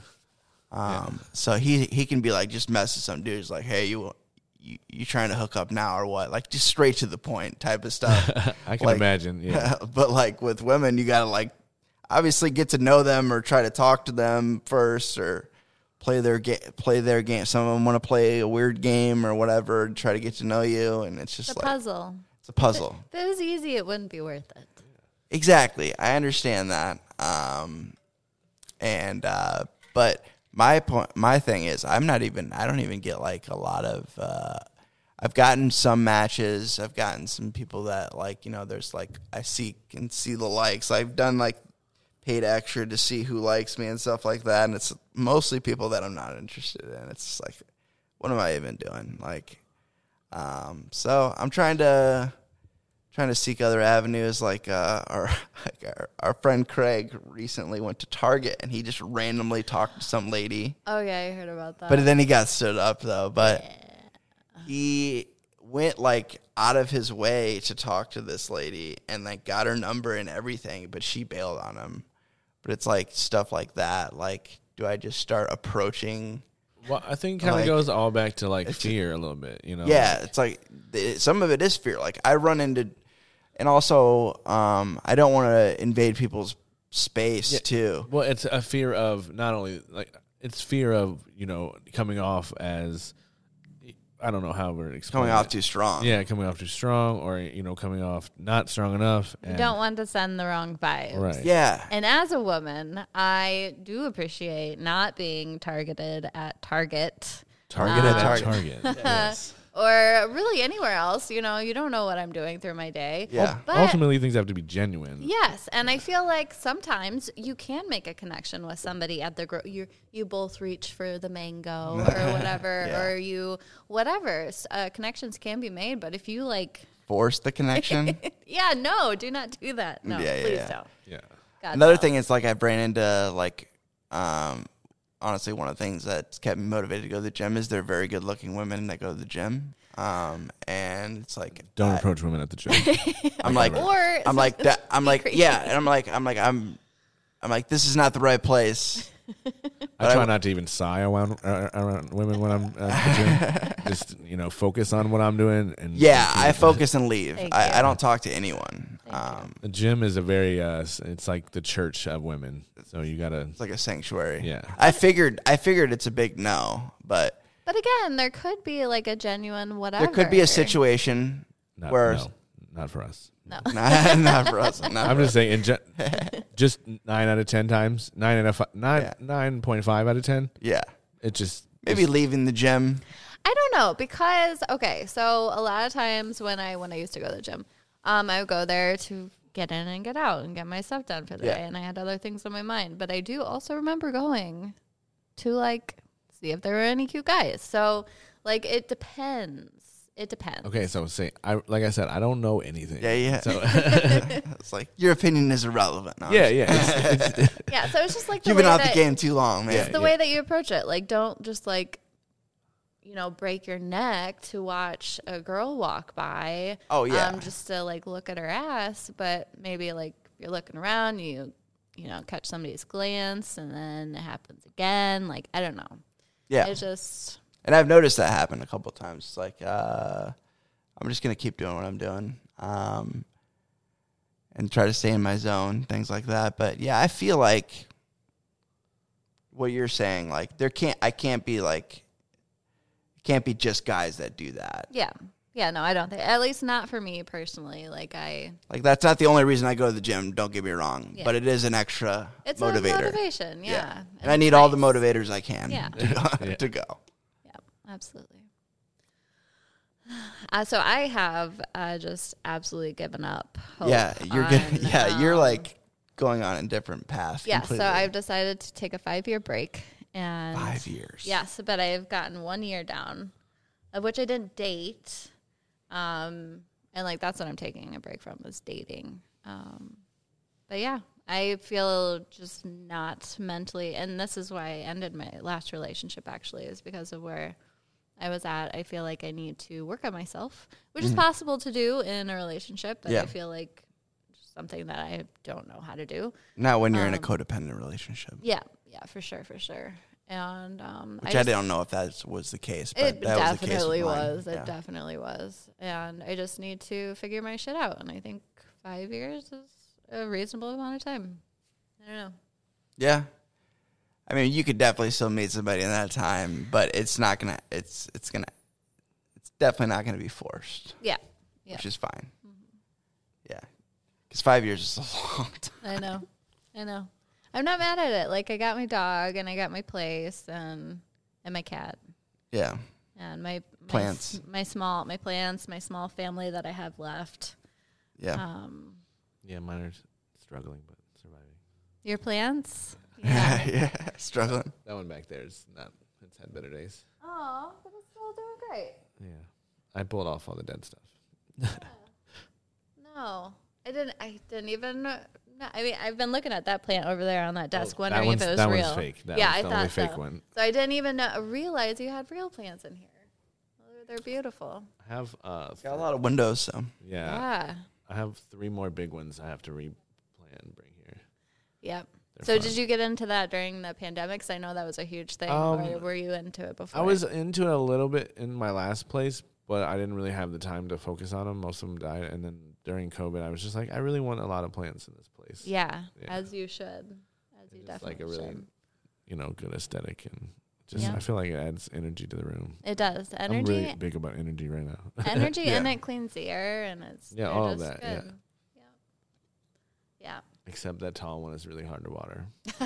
Um, so he he can be like just message some dudes like, hey, you. You, you trying to hook up now or what? Like just straight to the point type of stuff. I can Like- imagine. Yeah. but like with women, you gotta like, obviously get to know them or try to talk to them first or play their game. Play their game. Some of them want to play a weird game or whatever, and try to get to know you, and it's just It's a like puzzle. it's a puzzle. If it was easy, it wouldn't be worth it. Exactly. I understand that. Um, and uh, but my point, my thing is, I'm not even. I don't even get like a lot of. Uh, I've gotten some matches. I've gotten some people that like you know. There's like I see can see the likes. I've done like paid extra to see who likes me and stuff like that, and it's mostly people that I'm not interested in. It's like, what am I even doing? Like, um, so I'm trying to trying to seek other avenues. Like uh, our, like our our friend Craig recently went to Target and he just randomly talked to some lady, Oh yeah, I heard about that. but then he got stood up though. But he went like out of his way to talk to this lady and like got her number and everything, but she bailed on him. But it's like stuff like that. Like, do I just start approaching? Well, I think kind of Like- goes all back to like fear a little bit, you know. Yeah, it's like th- some of it is fear. Like I run into, and also um, I don't want to invade people's space Yeah. too. Well, it's a fear of not only like it's fear of you know coming off as I don't know how we're explaining Coming off it. too strong. Yeah, coming off too strong, or you know, coming off not strong enough. you And, don't want to send the wrong vibes. right. Yeah. And as a woman, I do appreciate not being targeted at Target Target Uh, at Target. Target. yes. Or really anywhere else. You know, you don't know what I'm doing through my day. Yeah. But Ultimately, things have to be genuine. Yes, and I feel like sometimes you can make a connection with somebody at the gro- you you both reach for the mango or whatever, Yeah. or you whatever. Uh, connections can be made, but if you like, Force the connection. yeah, no, do not do that. No, Yeah, yeah, please yeah. don't. Yeah. God, Another no. thing is like I've ran into like um honestly one of the things that's kept me motivated to go to the gym is they're very good looking women that go to the gym. Um and it's like Don't I- approach women at the gym. I'm like Or I'm like that I'm like crazy. yeah, and I'm like I'm like I'm I'm like this is not the right place. I try not to even sigh around, uh, around women when I'm at the gym. Just you know, focus on what I'm doing. And Yeah, and- I focus and leave. Thank I, you. I don't talk to anyone. Um, The gym is a very, uh, it's like the church of women. So you gotta, it's like a sanctuary. Yeah. I figured I figured it's a big no, but But again, there could be like a genuine whatever. there could be a situation not, where no, not for us. No. not, not for us. Not I'm for just saying, in ge- just nine out of ten times, nine and a fi- nine Yeah. nine point five out of ten. Yeah. It just Maybe just- leaving the gym. I don't know because okay, so a lot of times when I when I used to go to the gym, um, I would go there to get in and get out and get my stuff done for the Yeah. day, and I had other things on my mind. But I do also remember going to like see if there were any cute guys. So like it depends. It depends. okay. So say, I like I said, I don't know anything. Yeah, yeah. So it's like your opinion is irrelevant. No, yeah, yeah. It's, it's, Yeah. So it's just like You've been way out the game too long, man. It's the way that you approach it. Like, don't just like, you know, break your neck to watch a girl walk by. Oh, yeah. Um, just to like look at her ass, but maybe like you're looking around, you, you know, catch somebody's glance, and then it happens again. Like, I don't know. yeah. It's just And I've noticed that happen a couple of times. It's like, uh, I'm just gonna keep doing what I'm doing, um, and try to stay in my zone, things like that. But yeah, I feel like what you're saying, like there can't, I can't be like, can't be just guys that do that. yeah, yeah. No, I don't think. At least not for me personally. Like, I Like that's not the only reason I go to the gym. Don't get me wrong, Yeah. but it is an extra it's motivator. a motivation. Yeah, and I need all the motivators I can Yeah. to, Yeah. to go. Yeah, absolutely. Uh, so I have uh, just absolutely given up. Hope yeah, you're on, Yeah, you're um, like going on a different path. yeah. completely. So I've decided to take a five year break, and five years. Yes, but I've gotten one year down, of which I didn't date, um, and like that's what I'm taking a break from is dating. Um, but yeah, I feel just not mentally, and this is why I ended my last relationship. Actually, is because of where I was at. I feel like I need to work on myself, which is possible to do in a relationship, but Mm-hmm. Yeah. I feel like something that I don't know how to do. Not when you're in a Um, codependent relationship. Yeah, yeah, for sure, for sure. And um, Which I, just- don't know if that was the case, but it that was the case definitely was. Yeah. It definitely was. And I just need to figure my shit out. And I think five years is a reasonable amount of time. I don't know. Yeah. I mean, you could definitely still meet somebody in that time, but it's not gonna. It's it's gonna. It's definitely not gonna be forced, Yeah. Yeah. which is fine. Yeah, because five years is a long time. I know. I know. I'm not mad at it. Like I got my dog and I got my place and and my cat Yeah, and my, my Plants. s- my small my plants, my small family that I have left. yeah. Um Yeah, mine are struggling but surviving. your plants? Yeah, yeah, struggling. That one back there is not. It's had better days. Oh, but it's still doing great. Yeah, I pulled off all the dead stuff. No, I didn't. I didn't even. No, I mean, I've been looking at that plant over there on that desk, Oh, that wondering if it was that real. one's fake. That yeah, one's I the thought only so. fake one. So I didn't even know, realize you had real plants in here. They're- They're beautiful. I have uh, Got a lot of windows, so yeah, Yeah. I have three more big ones I have to replant and bring here. Yep. So fun. did you get into that during the pandemic? Cause I know that was a huge thing. Um, or were you into it before? I was into it a little bit in my last place, but I didn't really have the time to focus on them. Most of them died, and then during COVID, I was just like, I really want a lot of plants in this place. Yeah, Yeah. as you should. As you definitely like a really, should. you know, good aesthetic, and just Yeah. I feel like it adds energy to the room. It does. I'm Energy really big about energy right now. energy Yeah. and it cleans the air and it's Yeah, all of that, good. Yeah. Except that tall one is really hard to water.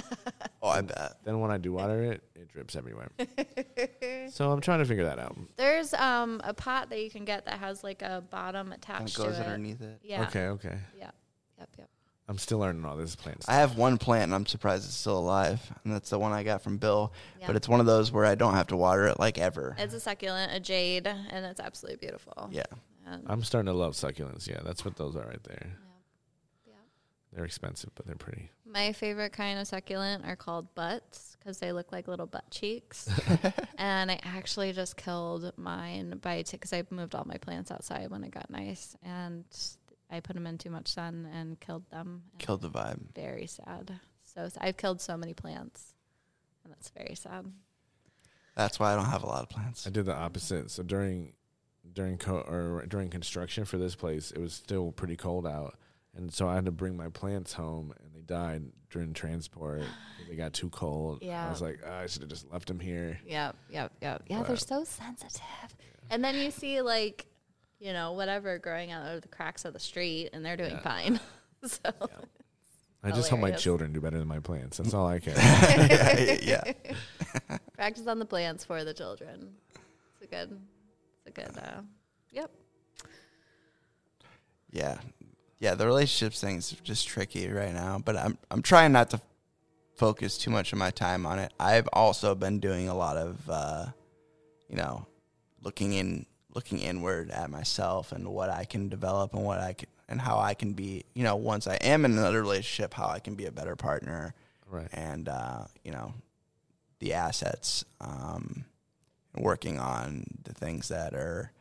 oh, I bet. Then when I do water it, it drips everywhere. so I'm trying to figure that out. There's um a pot that you can get that has like a bottom And it attached goes to it. underneath it. Yeah. Okay, okay. Yeah. Yep. Yep. I'm still learning all this plant I stuff. have one plant, and I'm surprised it's still alive, and that's the one I got from Bill. Yeah. But it's one of those where I don't have to water it like ever. It's a succulent, a jade, and it's absolutely beautiful. Yeah, And I'm starting to love succulents. Yeah, that's what those are right there. Yeah. They're expensive, but they're pretty. My favorite kind of succulent are called butts because they look like little butt cheeks. and I actually just killed mine by because I moved all my plants outside when it got nice, and I put them in too much sun and killed them. and killed the vibe. Very sad. So I've killed so many plants, and that's very sad. That's why I don't have a lot of plants. I did the opposite. So during during co- or during construction for this place, it was still pretty cold out, and so I had to bring my plants home, and they died during transport. they got too cold. Yeah. I was like, "Ah, I should have just left them here. Yep, yep, yep. Yeah, But- they're so sensitive. And then you see like, you know, whatever growing out of the cracks of the street, and they're doing Yeah. fine. so I just hope my children do better than my plants. That's all I care. yeah, yeah. practice on the plants for the children. It's a good, it's a good. Uh, yep. Yeah. Yeah, the relationships is just tricky right now, but I'm I'm trying not to focus too much of my time on it. I've also been doing a lot of uh you know, looking in looking inward at myself and what I can develop and what I can and how I can be, you know, once I am in another relationship, how I can be a better partner right. and uh, you know, the assets um working on the things that are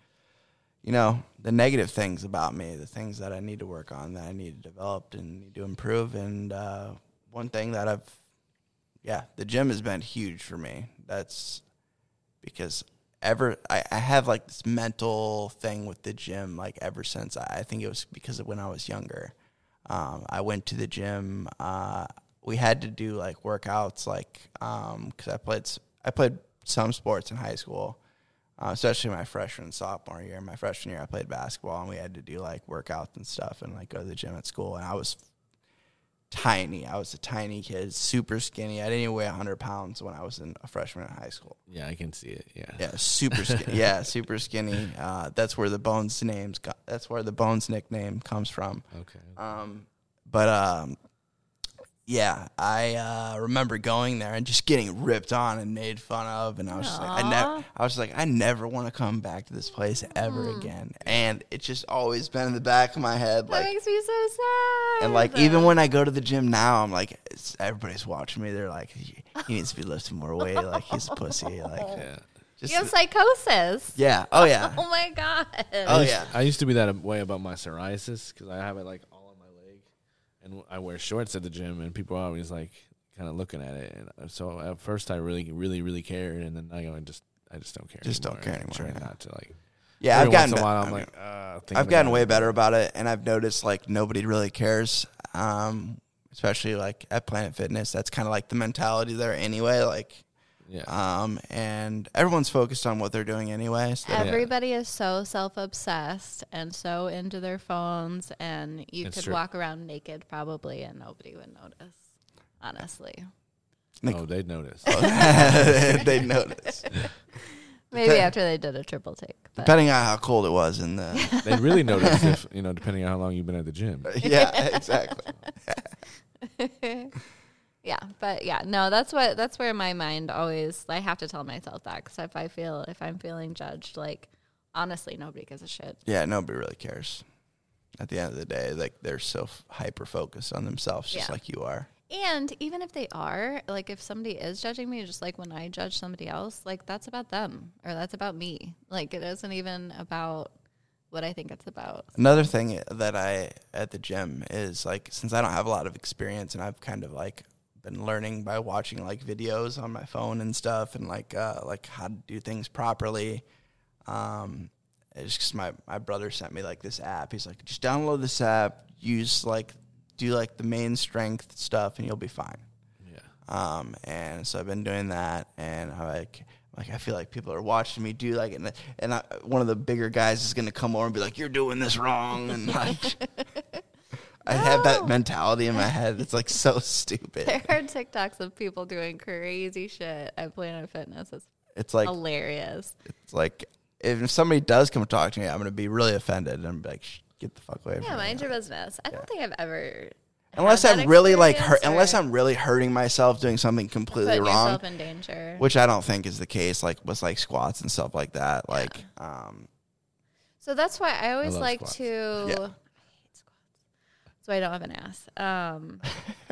you know, the negative things about me, the things that I need to work on, that I need to develop and need to improve. And uh, one thing that I've, yeah, the gym has been huge for me. That's because ever I, I have like this mental thing with the gym, like ever since I, I think it was because of when I was younger. Um, I went to the gym. Uh, we had to do like workouts, like because I played I played some sports in high school uh, especially my freshman and sophomore year. My freshman year, I played basketball, and we had to do like workouts and stuff, and like go to the gym at school. And I was tiny. I was a tiny kid, super skinny. I didn't even weigh hundred pounds when I was in a freshman in high school. Yeah, I can see it. Yeah. Yeah, super skinny. yeah, super skinny. Uh, that's where the Bones names. Co- that's where the Bones nickname comes from. Okay. Um, but um, yeah, I uh, remember going there and just getting ripped on and made fun of, and I was just like, I never, I was like, I never want to come back to this place ever again. And it's just always been in the back of my head, that makes me so sad. and like even when I go to the gym now, I'm like, it's, everybody's watching me. They're like, he, he needs to be lifting more weight. Like he's a pussy. Like Yeah. just you have psychosis. yeah. Oh yeah. Oh my god. Oh I used, yeah. I used to be that way about my psoriasis because I have it like all on my leg, and I wear shorts at the gym, and people are always like kind of looking at it. And uh, so at first, I really, really, really cared, and then I go and just, I just don't care. Just don't anymore. care I try anymore, yeah. not to like. Yeah. I've gotten. once in a while, I I'm mean, like, uh, I've gotten way it. better about it, and I've noticed like nobody really cares. Um, especially like at Planet Fitness. That's kind of like the mentality there anyway. Like, Yeah. um, and everyone's focused on what they're doing anyway. So they- Everybody is so self obsessed and so into their phones, and you It's could true. walk around naked probably, and nobody would notice. Honestly, Like- oh, they'd notice. they'd notice. maybe Dep- after they did a triple take. But Depending on how cold it was in the. They'd really notice if you know, depending on how long you've been at the gym. yeah, exactly. Yeah, but yeah, no, that's what that's where my mind always. I have to tell myself that because if I feel if I'm feeling judged, like honestly, nobody gives a shit. Yeah, nobody really cares. At the end of the day, like they're so hyper focused on themselves, just Yeah. like you are. And even if they are, like if somebody is judging me, just like when I judge somebody else, like that's about them or that's about me. Like it isn't even about what I think it's about. Another thing that I at the gym is like since I don't have a lot of experience and I've kind of like been learning by watching like videos on my phone and stuff and like uh, like how to do things properly. Um, it's just my my brother sent me like this app. He's like, just download this app, use like do like the main strength stuff, and you'll be fine. Yeah. Um, and so I've been doing that, and I like, like I feel like people are watching me do like, and and I, one of the bigger guys is gonna come over and be like, "You're doing this wrong," and like, I have that mentality in my head. It's like so stupid. There are TikToks of people doing crazy shit at Planet Fitness. It's It's like hilarious. it's like if somebody does come talk to me, I'm gonna be really offended and be like, Shh, "Get the fuck away from me. Yeah, me." mind your business. I don't think I've ever. Unless I'm really like hurt, unless I'm really hurting myself doing something completely wrong, in danger. which I don't think is the case. Like with like squats and stuff like that. Like, um, So that's why I always love like squats. to. Yeah. I hate. So I don't have an ass. Um,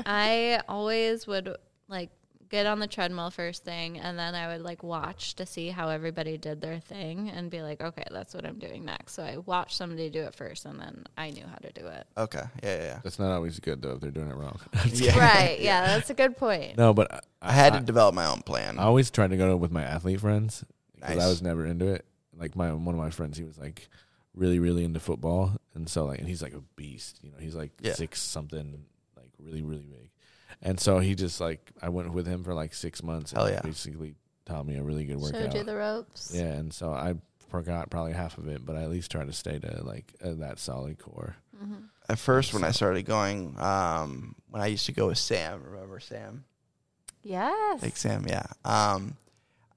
I always would like get on the treadmill first thing, and then I would like watch to see how everybody did their thing, and be like, okay, that's what I'm doing next. So I watched somebody do it first, and then I knew how to do it. okay, yeah, yeah, yeah. That's not always good though if they're doing it wrong. Yeah. right? Yeah, that's a good point. no, but I, I had to develop my own plan. I always tried to go with my athlete friends because Nice. I was never into it. Like my one of my friends, he was like really really into football, and so like and he's like a beast. You know, he's like Yeah. six something, like really really big. And so he just like I went with him for like six months. And Hell yeah. Basically taught me a really good workout. Showed you the ropes. yeah, and so I forgot probably half of it, but I at least tried to stay to like uh, that solid core. hmm At first, when I started going, um, when I used to go with Sam, remember Sam? Yes. Like Sam, yeah. Um,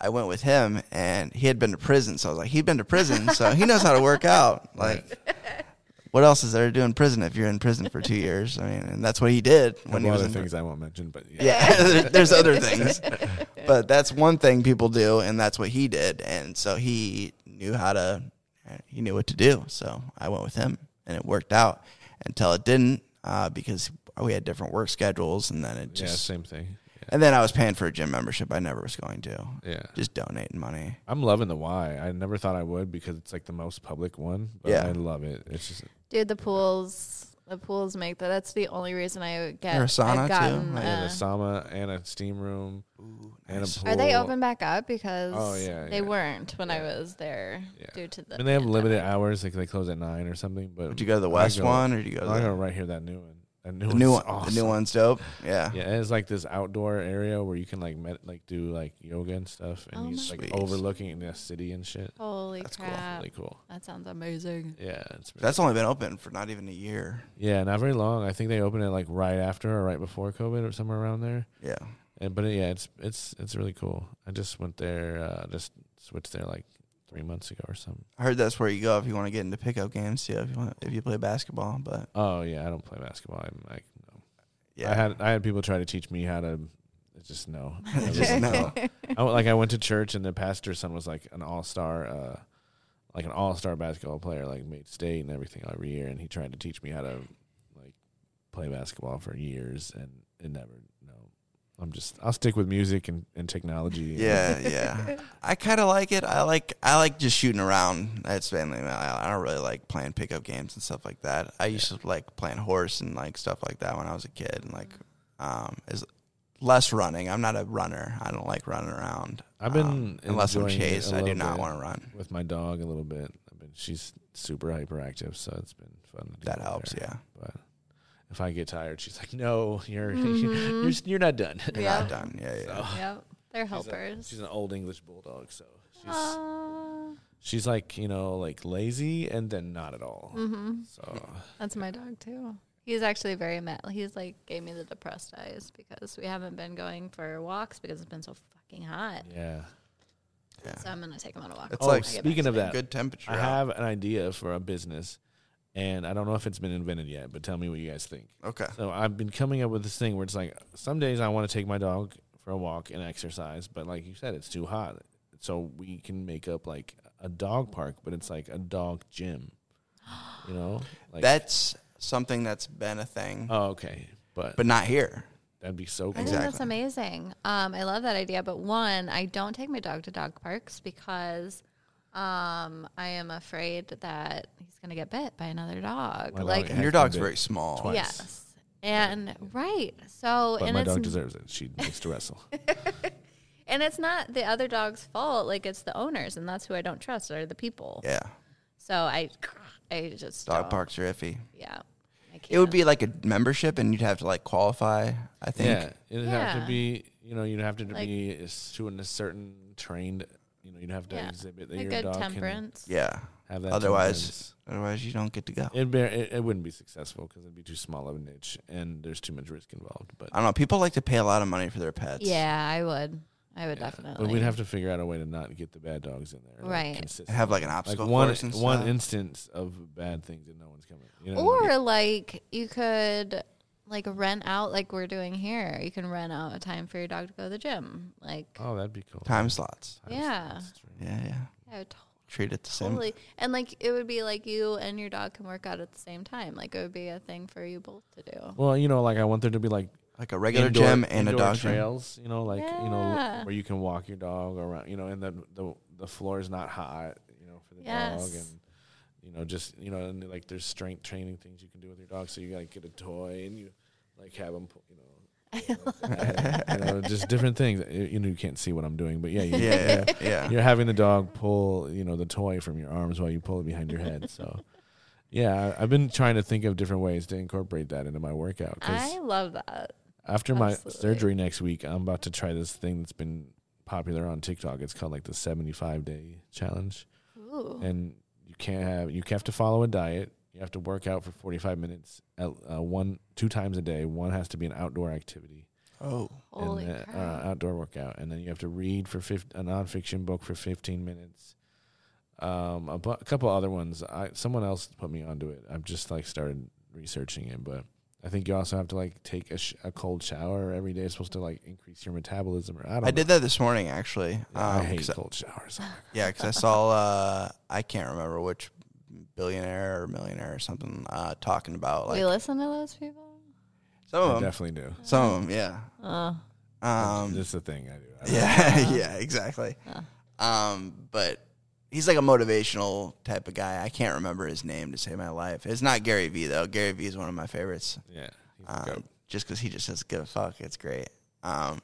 I went with him, and he had been to prison, so I was like, he'd been to prison, so he knows how to work out. Like, what else is there to do in prison if you're in prison for two years? I mean, and that's what he did when he was other in things I won't mention, but yeah. Yeah, there's other things, but that's one thing people do, and that's what he did, and so he knew how to, he knew what to do. So I went with him, and it worked out until it didn't, uh, because we had different work schedules, and then it yeah, just, same thing. And then I was paying for a gym membership I never was going to, Yeah. yeah. just donating money. I'm loving the Y. I never thought I would because it's like the most public one, but Yeah. I love it. It's just Dude, the pools, the pools make that. That's the only reason I get. There a sauna, I've too? gotten, I have uh, a sauna and a steam room Ooh, and a nice. pool. Are they open back up? Because Oh, yeah, they yeah. weren't when I was there Yeah. due to the. And they have limited hours. Like they close at nine or something. But Would you go to the west go- one, or do you go to I the, go right here. That new one. That new the one's new one? Awesome. The new one's dope. Yeah. Yeah, it's like this outdoor area where you can like med- like do like yoga and stuff, and Oh you just like Sweet. overlooking the city and shit. Holy That's cool. crap! Really cool. That sounds amazing. Yeah, it's really That's only been open for not even a year. yeah, not very long. I think they opened it like right after or right before COVID or somewhere around there. Yeah. And but yeah, it's it's it's really cool. I just went there, uh, just switched there like three months ago or something. I heard that's where you go if you want to get into pickup games too. If you want, if you play basketball, but Oh yeah, I don't play basketball. I'm like, no. yeah, I had I had people try to teach me how to. Just no, Just no. I, like I went to church and the pastor's son was like an all star, uh, like an all star basketball player, like made state and everything every year, and he tried to teach me how to like play basketball for years, and it never. I'm just I'll stick with music and, and technology. Yeah, yeah. I kind of like it. I like I like just shooting around. That's mainly I I don't really like playing pickup games and stuff like that. I used to like playing horse and like stuff like that when I was a kid. And like, um, is less running. I'm not a runner. I don't like running around. I've been Um, unless I'm chased. I do not want to run. with my dog a little bit. I've been she's super hyperactive, so it's been fun. To do That helps. Yeah. but if I get tired, she's like, "No, you're Mhm. you're you're not done." You're Yeah. not done. Yeah, yeah. So, Yep. They're she's a- helpers. She's, an old English bulldog, so she's Aw. she's like you know like lazy and then not at all. Mm-hmm. So That's my dog too. He's actually very mad. He's like gave me the depressed eyes because we haven't been going for walks because it's been so fucking hot. yeah, Yeah. So I'm gonna take him on a walk. It's Oh, like when speaking of that, good temperature. I out. have an idea for a business, and I don't know if it's been invented yet, but tell me what you guys think. Okay. So I've been coming up with this thing where it's like some days I want to take my dog for a walk and exercise, but like you said, it's too hot. So we can make up like a dog park, but it's like a dog gym. You know, like That's something that's been a thing, oh okay, but, but not here. that'd be so I cool. think that's amazing. Um, I love that idea. But one, I don't take my dog to dog parks because um, I am afraid that he's going to get bit by another dog. My like, has And your dog's very small. twice. yes. And right. So, But and my it's dog deserves it. She needs to wrestle. and it's not the other dog's fault. Like it's the owners, and that's who I don't trust are the people. Yeah. So I, I just Dog don't. parks are iffy. Yeah. I It would can't. be like a membership, and you'd have to like qualify. I think. Yeah, it'd have Yeah. to be. You know, you'd have to Like- be s- to a certain trained. You know, you'd have to Yeah. exhibit that a your good dog temperance. Yeah. have that. Otherwise- temperance. Otherwise, you don't get to go. It'd be, it, it wouldn't be successful because it'd be too small of a niche, and there's too much risk involved. But I don't know. People like to pay a lot of money for their pets. Yeah, I would. I would yeah. definitely. But we'd have to figure out a way to not get the bad dogs in there, like, Right. consistently. Have like an like obstacle one course and one stuff. instance of bad things and no one's coming. You know what I Or mean? like you could like rent out like we're doing here. You can rent out a time for your dog to go to the gym. Like oh, that'd be cool. Time slots. Time Yeah. slots, true. Yeah, yeah. I would to- Treat it the same. totally and like it would be like you and your dog can work out at the same time. Like it would be a thing for you both to do. Well, you know, like I want there to be like Like a regular indoor- gym and a indoor dog gym. trails. You know, like you know where you can walk your dog around. You know, and the the the floor is not hot. You know, for the dog and. You know, just you know, and like there's strength training things you can do with your dog. So you like get a toy and you like have them, you know, you know, just different things. You you know, you can't see what I'm doing, but yeah, you, Yeah, yeah, yeah. you're having the dog pull, you know, the toy from your arms while you pull it behind your head. So, yeah, I, I've been trying to think of different ways to incorporate that into my workout. 'cause I love that. after my surgery next week, I'm about to try this thing that's been popular on TikTok. It's called like the 75 day challenge, Ooh. and you can't have you have to follow a diet. You have to work out for 45 minutes, at, uh, one two times a day. One has to be an outdoor activity Oh, Holy and, uh, crap. uh, outdoor workout, and then you have to read for 50, a nonfiction book for 15 minutes. Um, a, bu- a couple other ones. I someone else put me onto it. I've just like started researching it, but I think you also have to like take a, sh- a cold shower every day. It's supposed to like increase your metabolism. Or I don't. I know. did that this morning actually. Yeah, I Um, hate 'cause I- cold showers. yeah, because I saw uh, I can't remember which billionaire or millionaire or something uh, talking about like we listen to those people? some of I them. definitely do. Some of them, yeah. Uh, Um, That's the thing I do. I yeah, yeah, exactly. Uh. Um, but he's like a motivational type of guy. I can't remember his name to save my life. It's not Gary Vee though. Gary Vee is one of my favorites. Yeah. Um, just because he just doesn't give a fuck. It's great. Um,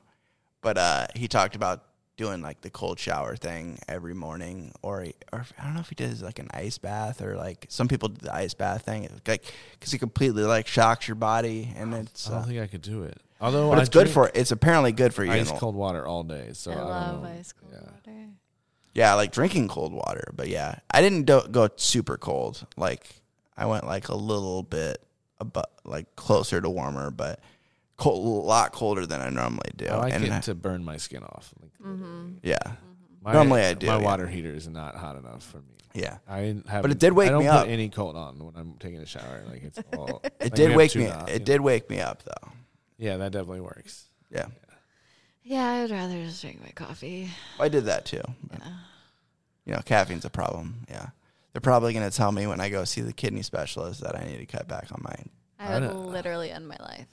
but uh, he talked about doing like the cold shower thing every morning, or he, or I don't know if he does like an ice bath or like some people do the ice bath thing, It's like because it completely like shocks your body and it's. I don't Uh, think I could do it. Although but I it's good for it's apparently good for you. ice cold water all day. So I I, don't love know. ice cold Yeah. water. Yeah, like drinking cold water. But yeah, I didn't do, go super cold. Like I went like a little bit, above, like closer to warmer, but cold, a lot colder than I normally do. I like and it I- to burn my skin off. Like, Mm-hmm. yeah, my, Normally I do, My yeah. water heater is not hot enough for me. yeah. I have, But it did wake I don't me put up. any cold on when I'm taking a shower. Like it's all. It like, did have wake me. now, you It know? did wake me up though. Yeah, that definitely works. Yeah, Yeah, I'd rather just drink my coffee. I did that too. Yeah. You know, caffeine's a problem. Yeah, they're probably gonna tell me when I go see the kidney specialist that I need to cut back on mine I I would don't- literally end my life.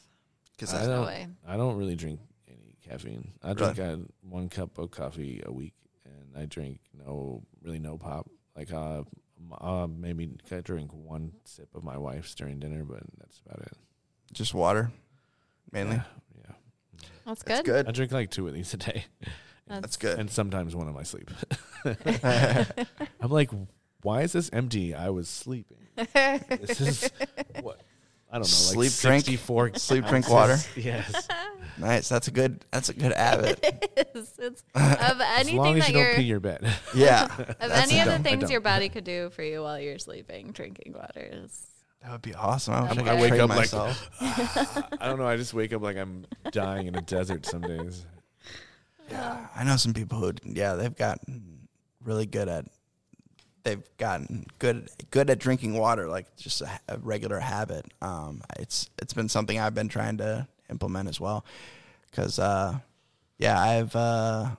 because I There's don't- way. I don't really drink any caffeine. I Really? drink uh, one cup of coffee a week, and I drink no, really no pop. Like uh, m- uh maybe I drink one sip of my wife's during dinner, but that's about it. just water mainly. Yeah, yeah. That's That's good. I drink like two of these a day, That's good. and sometimes one in my sleep. I'm like, why is this empty? I was sleeping. This is what I don't know, Sleep, like drink, 64 sleep, drink water. Yes. Nice. That's a good. That's a good habit. It's, it's of as anything long as that you don't you're pee your bed. Yeah, of any of the things your body could do for you while you're sleeping, drinking water is. That would be awesome. I, wish. I, I wake up like- I don't know. I just wake up like I'm dying in a desert some days. Yeah, I know some people who, yeah, they've gotten really good at, they've gotten good good at drinking water, like just a, a regular habit. Um, it's it's been something I've been trying to implement as well, because, uh, yeah, I've uh,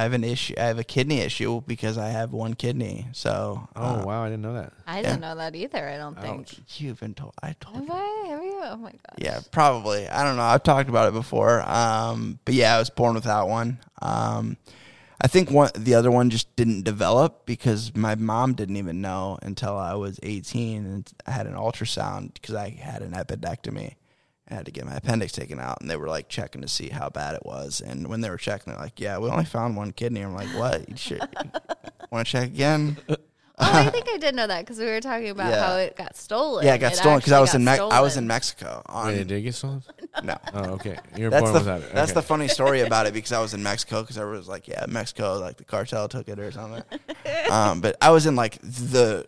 I have an issue. I have a kidney issue because I have one kidney. So, Oh uh, wow, I didn't know that. I didn't know that either. I don't think. you've been told. I told Have you. I? Have you? Oh my god. Yeah, probably. I don't know. I've talked about it before. Um, but yeah, I was born without one. Um, I think one the other one just didn't develop because my mom didn't even know until I was 18 and I had an ultrasound because I had an appendectomy. I had to get my appendix taken out, and they were like checking to see how bad it was. And when they were checking, they're like, "Yeah, we only found one kidney." I'm like, "What? You sure? Want to check again?" Oh, I think I did know that because we were talking about Yeah. how it got stolen. Yeah, it got stolen because I was in Me- I was in Mexico. On, Wait, it did get stolen? no, Oh, okay. You're That's born the without it. that's the funny story about it because I was in Mexico because everyone was like, yeah, Mexico, like the cartel took it or something. um, but I was in like the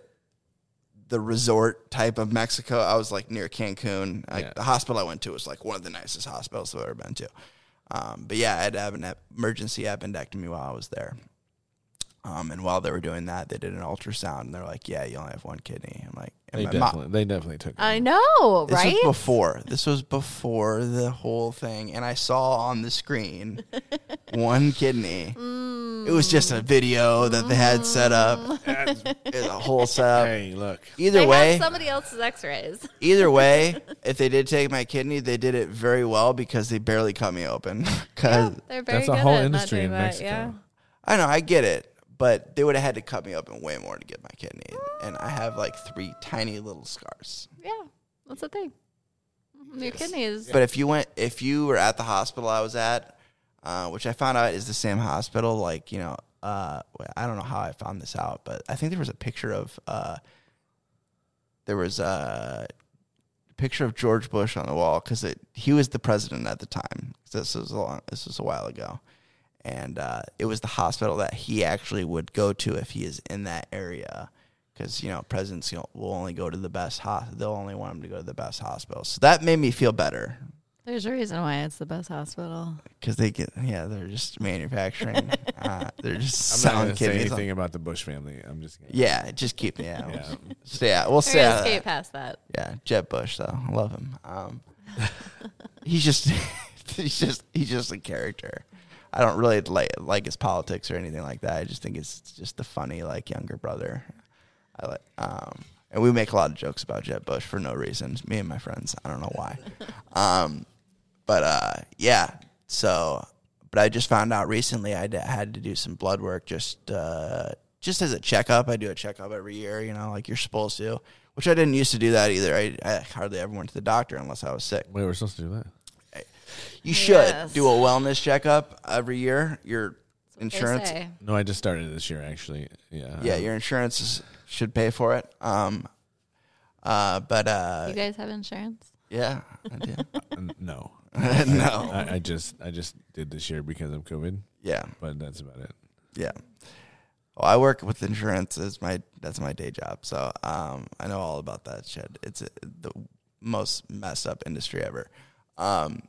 the resort type of Mexico. I was like near Cancun. Like Yeah. the hospital I went to was like one of the nicest hospitals I've ever been to. Um, but yeah, I had to have an emergency appendectomy while I was there. Um, and while they were doing that, they did an ultrasound, and they're like, "Yeah, you only have one kidney." I'm like, and They my mo- definitely, they definitely took it. I know, right? this right? was before. This was before the whole thing, and I saw on the screen one kidney. It was just a video that they had set up. It a whole setup. hey, look. Either they way, have somebody else's X-rays. either way, if they did take my kidney, they did it very well because they barely cut me open. Because They're very That's a good whole at not industry doing in that, Mexico. Yeah. I know I get it, but they would have had to cut me open way more to get my kidney, and I have like three tiny little scars. Yeah, that's the thing. Your kidney is. But if you went, if you were at the hospital I was at, uh, which I found out is the same hospital, like you know, uh, I don't know how I found this out, but I think there was a picture of, uh, there was a picture of George Bush on the wall because he was the president at the time. This was a long, this was a while ago, and uh, it was the hospital that he actually would go to if he is in that area. Because you know presidents you know, will only go to the best hospital. They'll only want him to go to the best hospital. So that made me feel better There's a reason why it's the best hospital. because they get yeah they're just manufacturing uh, they're just I'm not selling going to say kidneys. anything about the Bush family. I'm just gonna, Yeah, just keep yeah Yeah. So, yeah we'll We're say gonna uh, skate past that. yeah Jeb Bush though I love him um, he's just he's just he's just a character I don't really like like his politics or anything like that I just think it's just the funny like younger brother I like um and we make a lot of jokes about Jeb Bush for no reason me and my friends I don't know why um but uh, yeah. So, but I just found out recently I d- had to do some blood work just uh, just as a checkup. I do a checkup every year, you know, like you're supposed to. Which I didn't used to do that either. I, I hardly ever went to the doctor unless I was sick. Wait, we're supposed to do that? You should Yes. do a wellness checkup every year. Your They insurance, say. No, I just started this year, actually. Yeah. yeah, your insurance is, should pay for it. Um, uh, but uh, You guys have insurance? yeah, I do. Uh, no. no, I, I just I just did this year because of COVID, yeah. but that's about it. Yeah. Well, I work with insurance. Is my that's my day job. So um, I know all about that shit. It's uh the most messed up industry ever. Um,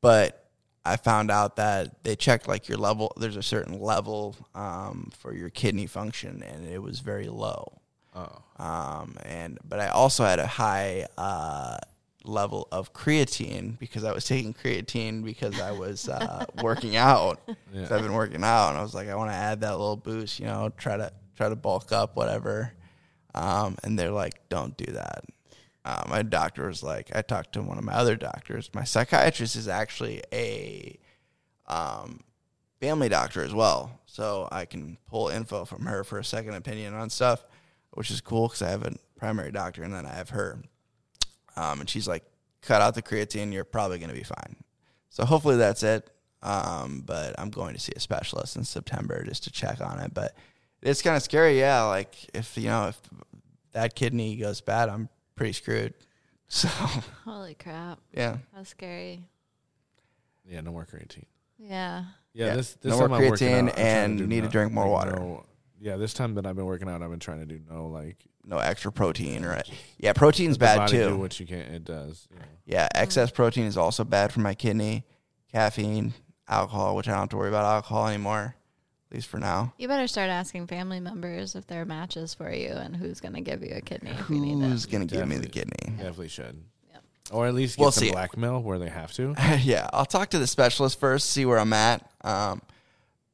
but I found out that they checked like your level. There's a certain level um, for your kidney function, and it was very low. Oh. Um, and but I also had a high uh, level of creatine because I was taking creatine because I was uh, working out. Yeah. I've been working out, and I was like, I want to add that little boost, you know, try to try to bulk up, whatever. Um, and they're like, don't do that. Uh, my doctor was like, I talked to one of my other doctors. My psychiatrist is actually a um, family doctor as well, so I can pull info from her for a second opinion on stuff, which is cool because I have a primary doctor and then I have her. Um, and she's like, cut out the creatine, you're probably going to be fine. So hopefully that's it. Um, but I'm going to see a specialist in September just to check on it. But it's kind of scary, yeah. Like if you know if that kidney goes bad, I'm pretty screwed. So Holy crap. yeah, That's scary. Yeah, no more creatine. Yeah. Yeah, Yeah, this this no more time I'm creatine out, and do need to drink more like, water. no- yeah, this time that I've been working out, I've been trying to do no like no extra protein, right? Yeah, protein's bad body Do too. what you can, it does. You know. Yeah, excess protein is also bad for my kidney. Caffeine, alcohol, which I don't have to worry about alcohol anymore, at least for now. You better start asking family members if there are matches for you and who's going to give you a kidney if you need Who's it. gonna give me the Definitely. kidney? Definitely should. Yep. Or at least get We'll some see. blackmail where they have to. yeah, I'll talk to the specialist first, see where I'm at. Um,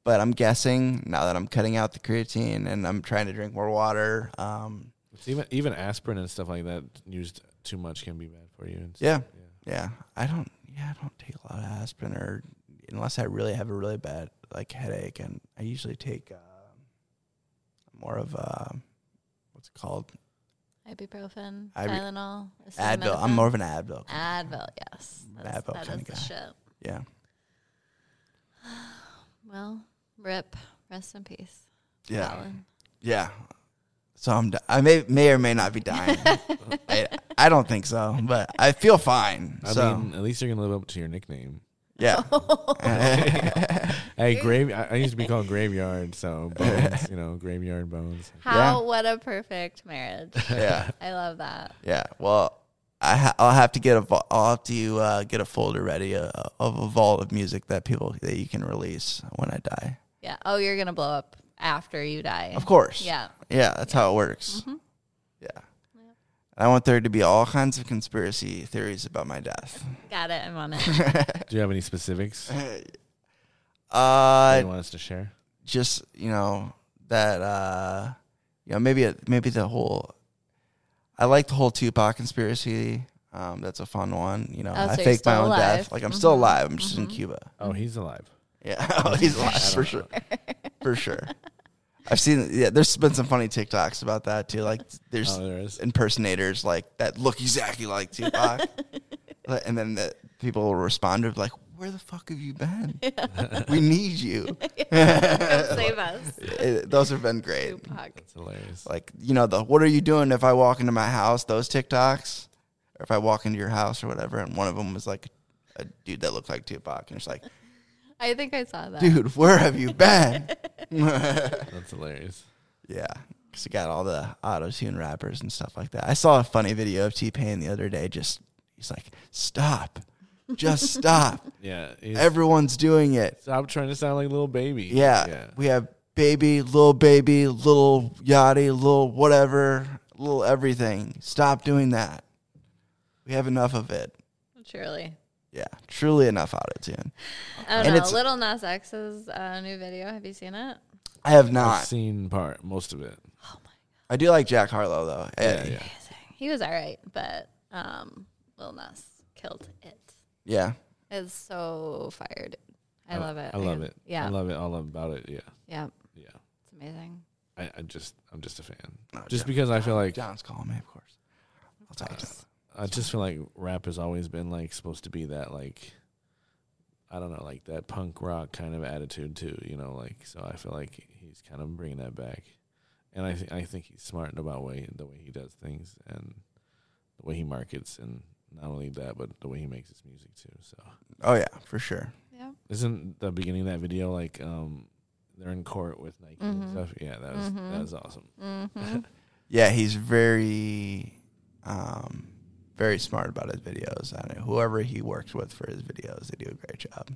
but I'm guessing now that I'm cutting out the creatine and I'm trying to drink more water. Um, It's even even aspirin and stuff like that used too much can be bad for you. and Yeah. stuff. yeah, I don't. Yeah, I don't take a lot of aspirin or unless I really have a really bad like headache, and I usually take uh, more of uh, what's it called Ibuprofen, Ibu- Tylenol, Advil. I'm more of an Advil. Advil, yes. That's, Advil that kinda is the guy. shit. Yeah. Well, rip. Rest in peace. Yeah. Alan. Yeah. So I'm. Di- I may may or may not be dying. I, I don't think so, but I feel fine. I so mean, at least you're gonna live up to your nickname. Yeah. Hey, grave. I, I used to be called graveyard, so bones. you know, graveyard bones. How, what a perfect marriage. yeah. I love that. Yeah. Well, I ha- I'll have to get a vo- I'll have to uh, get a folder ready uh, of a vault of music that people that you can release when I die. Yeah. Oh, you're going to blow up after you die. Of course. Yeah. Yeah, that's how it works. Mhm. Yeah. I want there to be all kinds of conspiracy theories about my death. Got it. I'm on it. Do you have any specifics that Uh, you want us to share? just you know that uh, you know maybe it, maybe the whole. I like the whole Tupac conspiracy. Um, that's a fun one. You know, Oh, I so faked my own alive. death. Like I'm still Mhm. alive. I'm just in Mhm. Cuba. Oh, he's alive. Yeah, oh, he's alive for don't sure. For sure. I've seen. Yeah, there's been some funny TikToks about that too. Like there's Oh, there is. impersonators like that look exactly like Tupac, and then the people will respond to like, "Where the fuck have you been? we need you." Save us. It- those have been great. Tupac. That's hilarious. Like you know the what are you doing if I walk into my house? Those TikToks, or if I walk into your house or whatever. And one of them was like a dude that looked like Tupac, and it's like, I think I saw that. dude, where have you been? That's hilarious. Yeah, because you got all the auto tune rappers and stuff like that. I saw a funny video of T Pain the other day. Just he's like, "Stop, just stop! Yeah. he's- Everyone's doing it." Stop trying to sound like little baby. Yeah, Yeah. we have baby, little baby, Lil Yachty, little whatever, little everything. Stop doing that. We have enough of it. Truly. Yeah, truly enough auto tune. I And don't know. it's- Lil Nas X's uh, new video. Have you seen it? I have I've not. seen part most of it. Oh my! I do like Jack Harlow though. Yeah, Hey, yeah. He was all right, but um, Lil Nas killed it. yeah. It's so fired. I love it. I love it. Yeah. I love it all about it. Yeah. Yeah. Yeah. It's amazing. I, I just I'm just a fan. No, Just John- because I feel like John's calling me, of course. I'll talk to him. I just feel like rap has always been like supposed to be that like I don't know like that punk rock kind of attitude too, you know, like so I feel like he's kind of bringing that back, and I think I think he's smart about way the way he does things and the way he markets, and not only that, but the way he makes his music too. So Oh yeah, for sure. Yeah. isn't the beginning of that video like um they're in court with Nike and Mhm. stuff? Yeah, that was Mhm. that was awesome. Mm-hmm. Yeah, he's very, um, very smart about his videos. I know whoever he works with for his videos, they do a great job.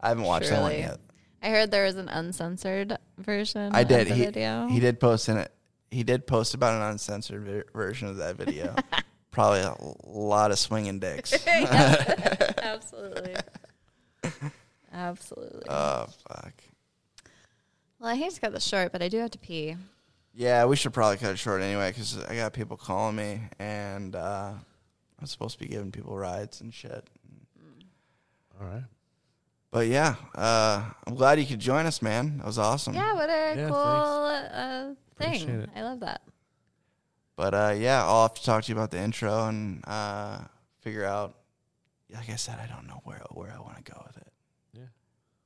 I haven't watched that one yet. I heard there was an uncensored version. I did. Of the He video. he did post in it. He did post about an uncensored vi- version of that video. Probably a lot of swinging dicks. Absolutely. Absolutely. oh fuck. well, I hate to cut this short, but I do have to pee. Yeah, we should probably cut it short anyway because I got people calling me and uh, I'm supposed to be giving people rides and shit. All right. But yeah, uh, I'm glad you could join us, man. That was awesome. Yeah, what a Yeah, cool uh, Appreciate thing. it. I love that. But uh, yeah, I'll have to talk to you about the intro and uh, figure out. Like I said, I don't know where where I want to go with it. Yeah.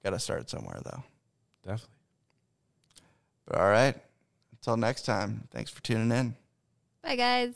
Got to start somewhere though. Definitely. But all right, until next time. Thanks for tuning in. Bye, guys.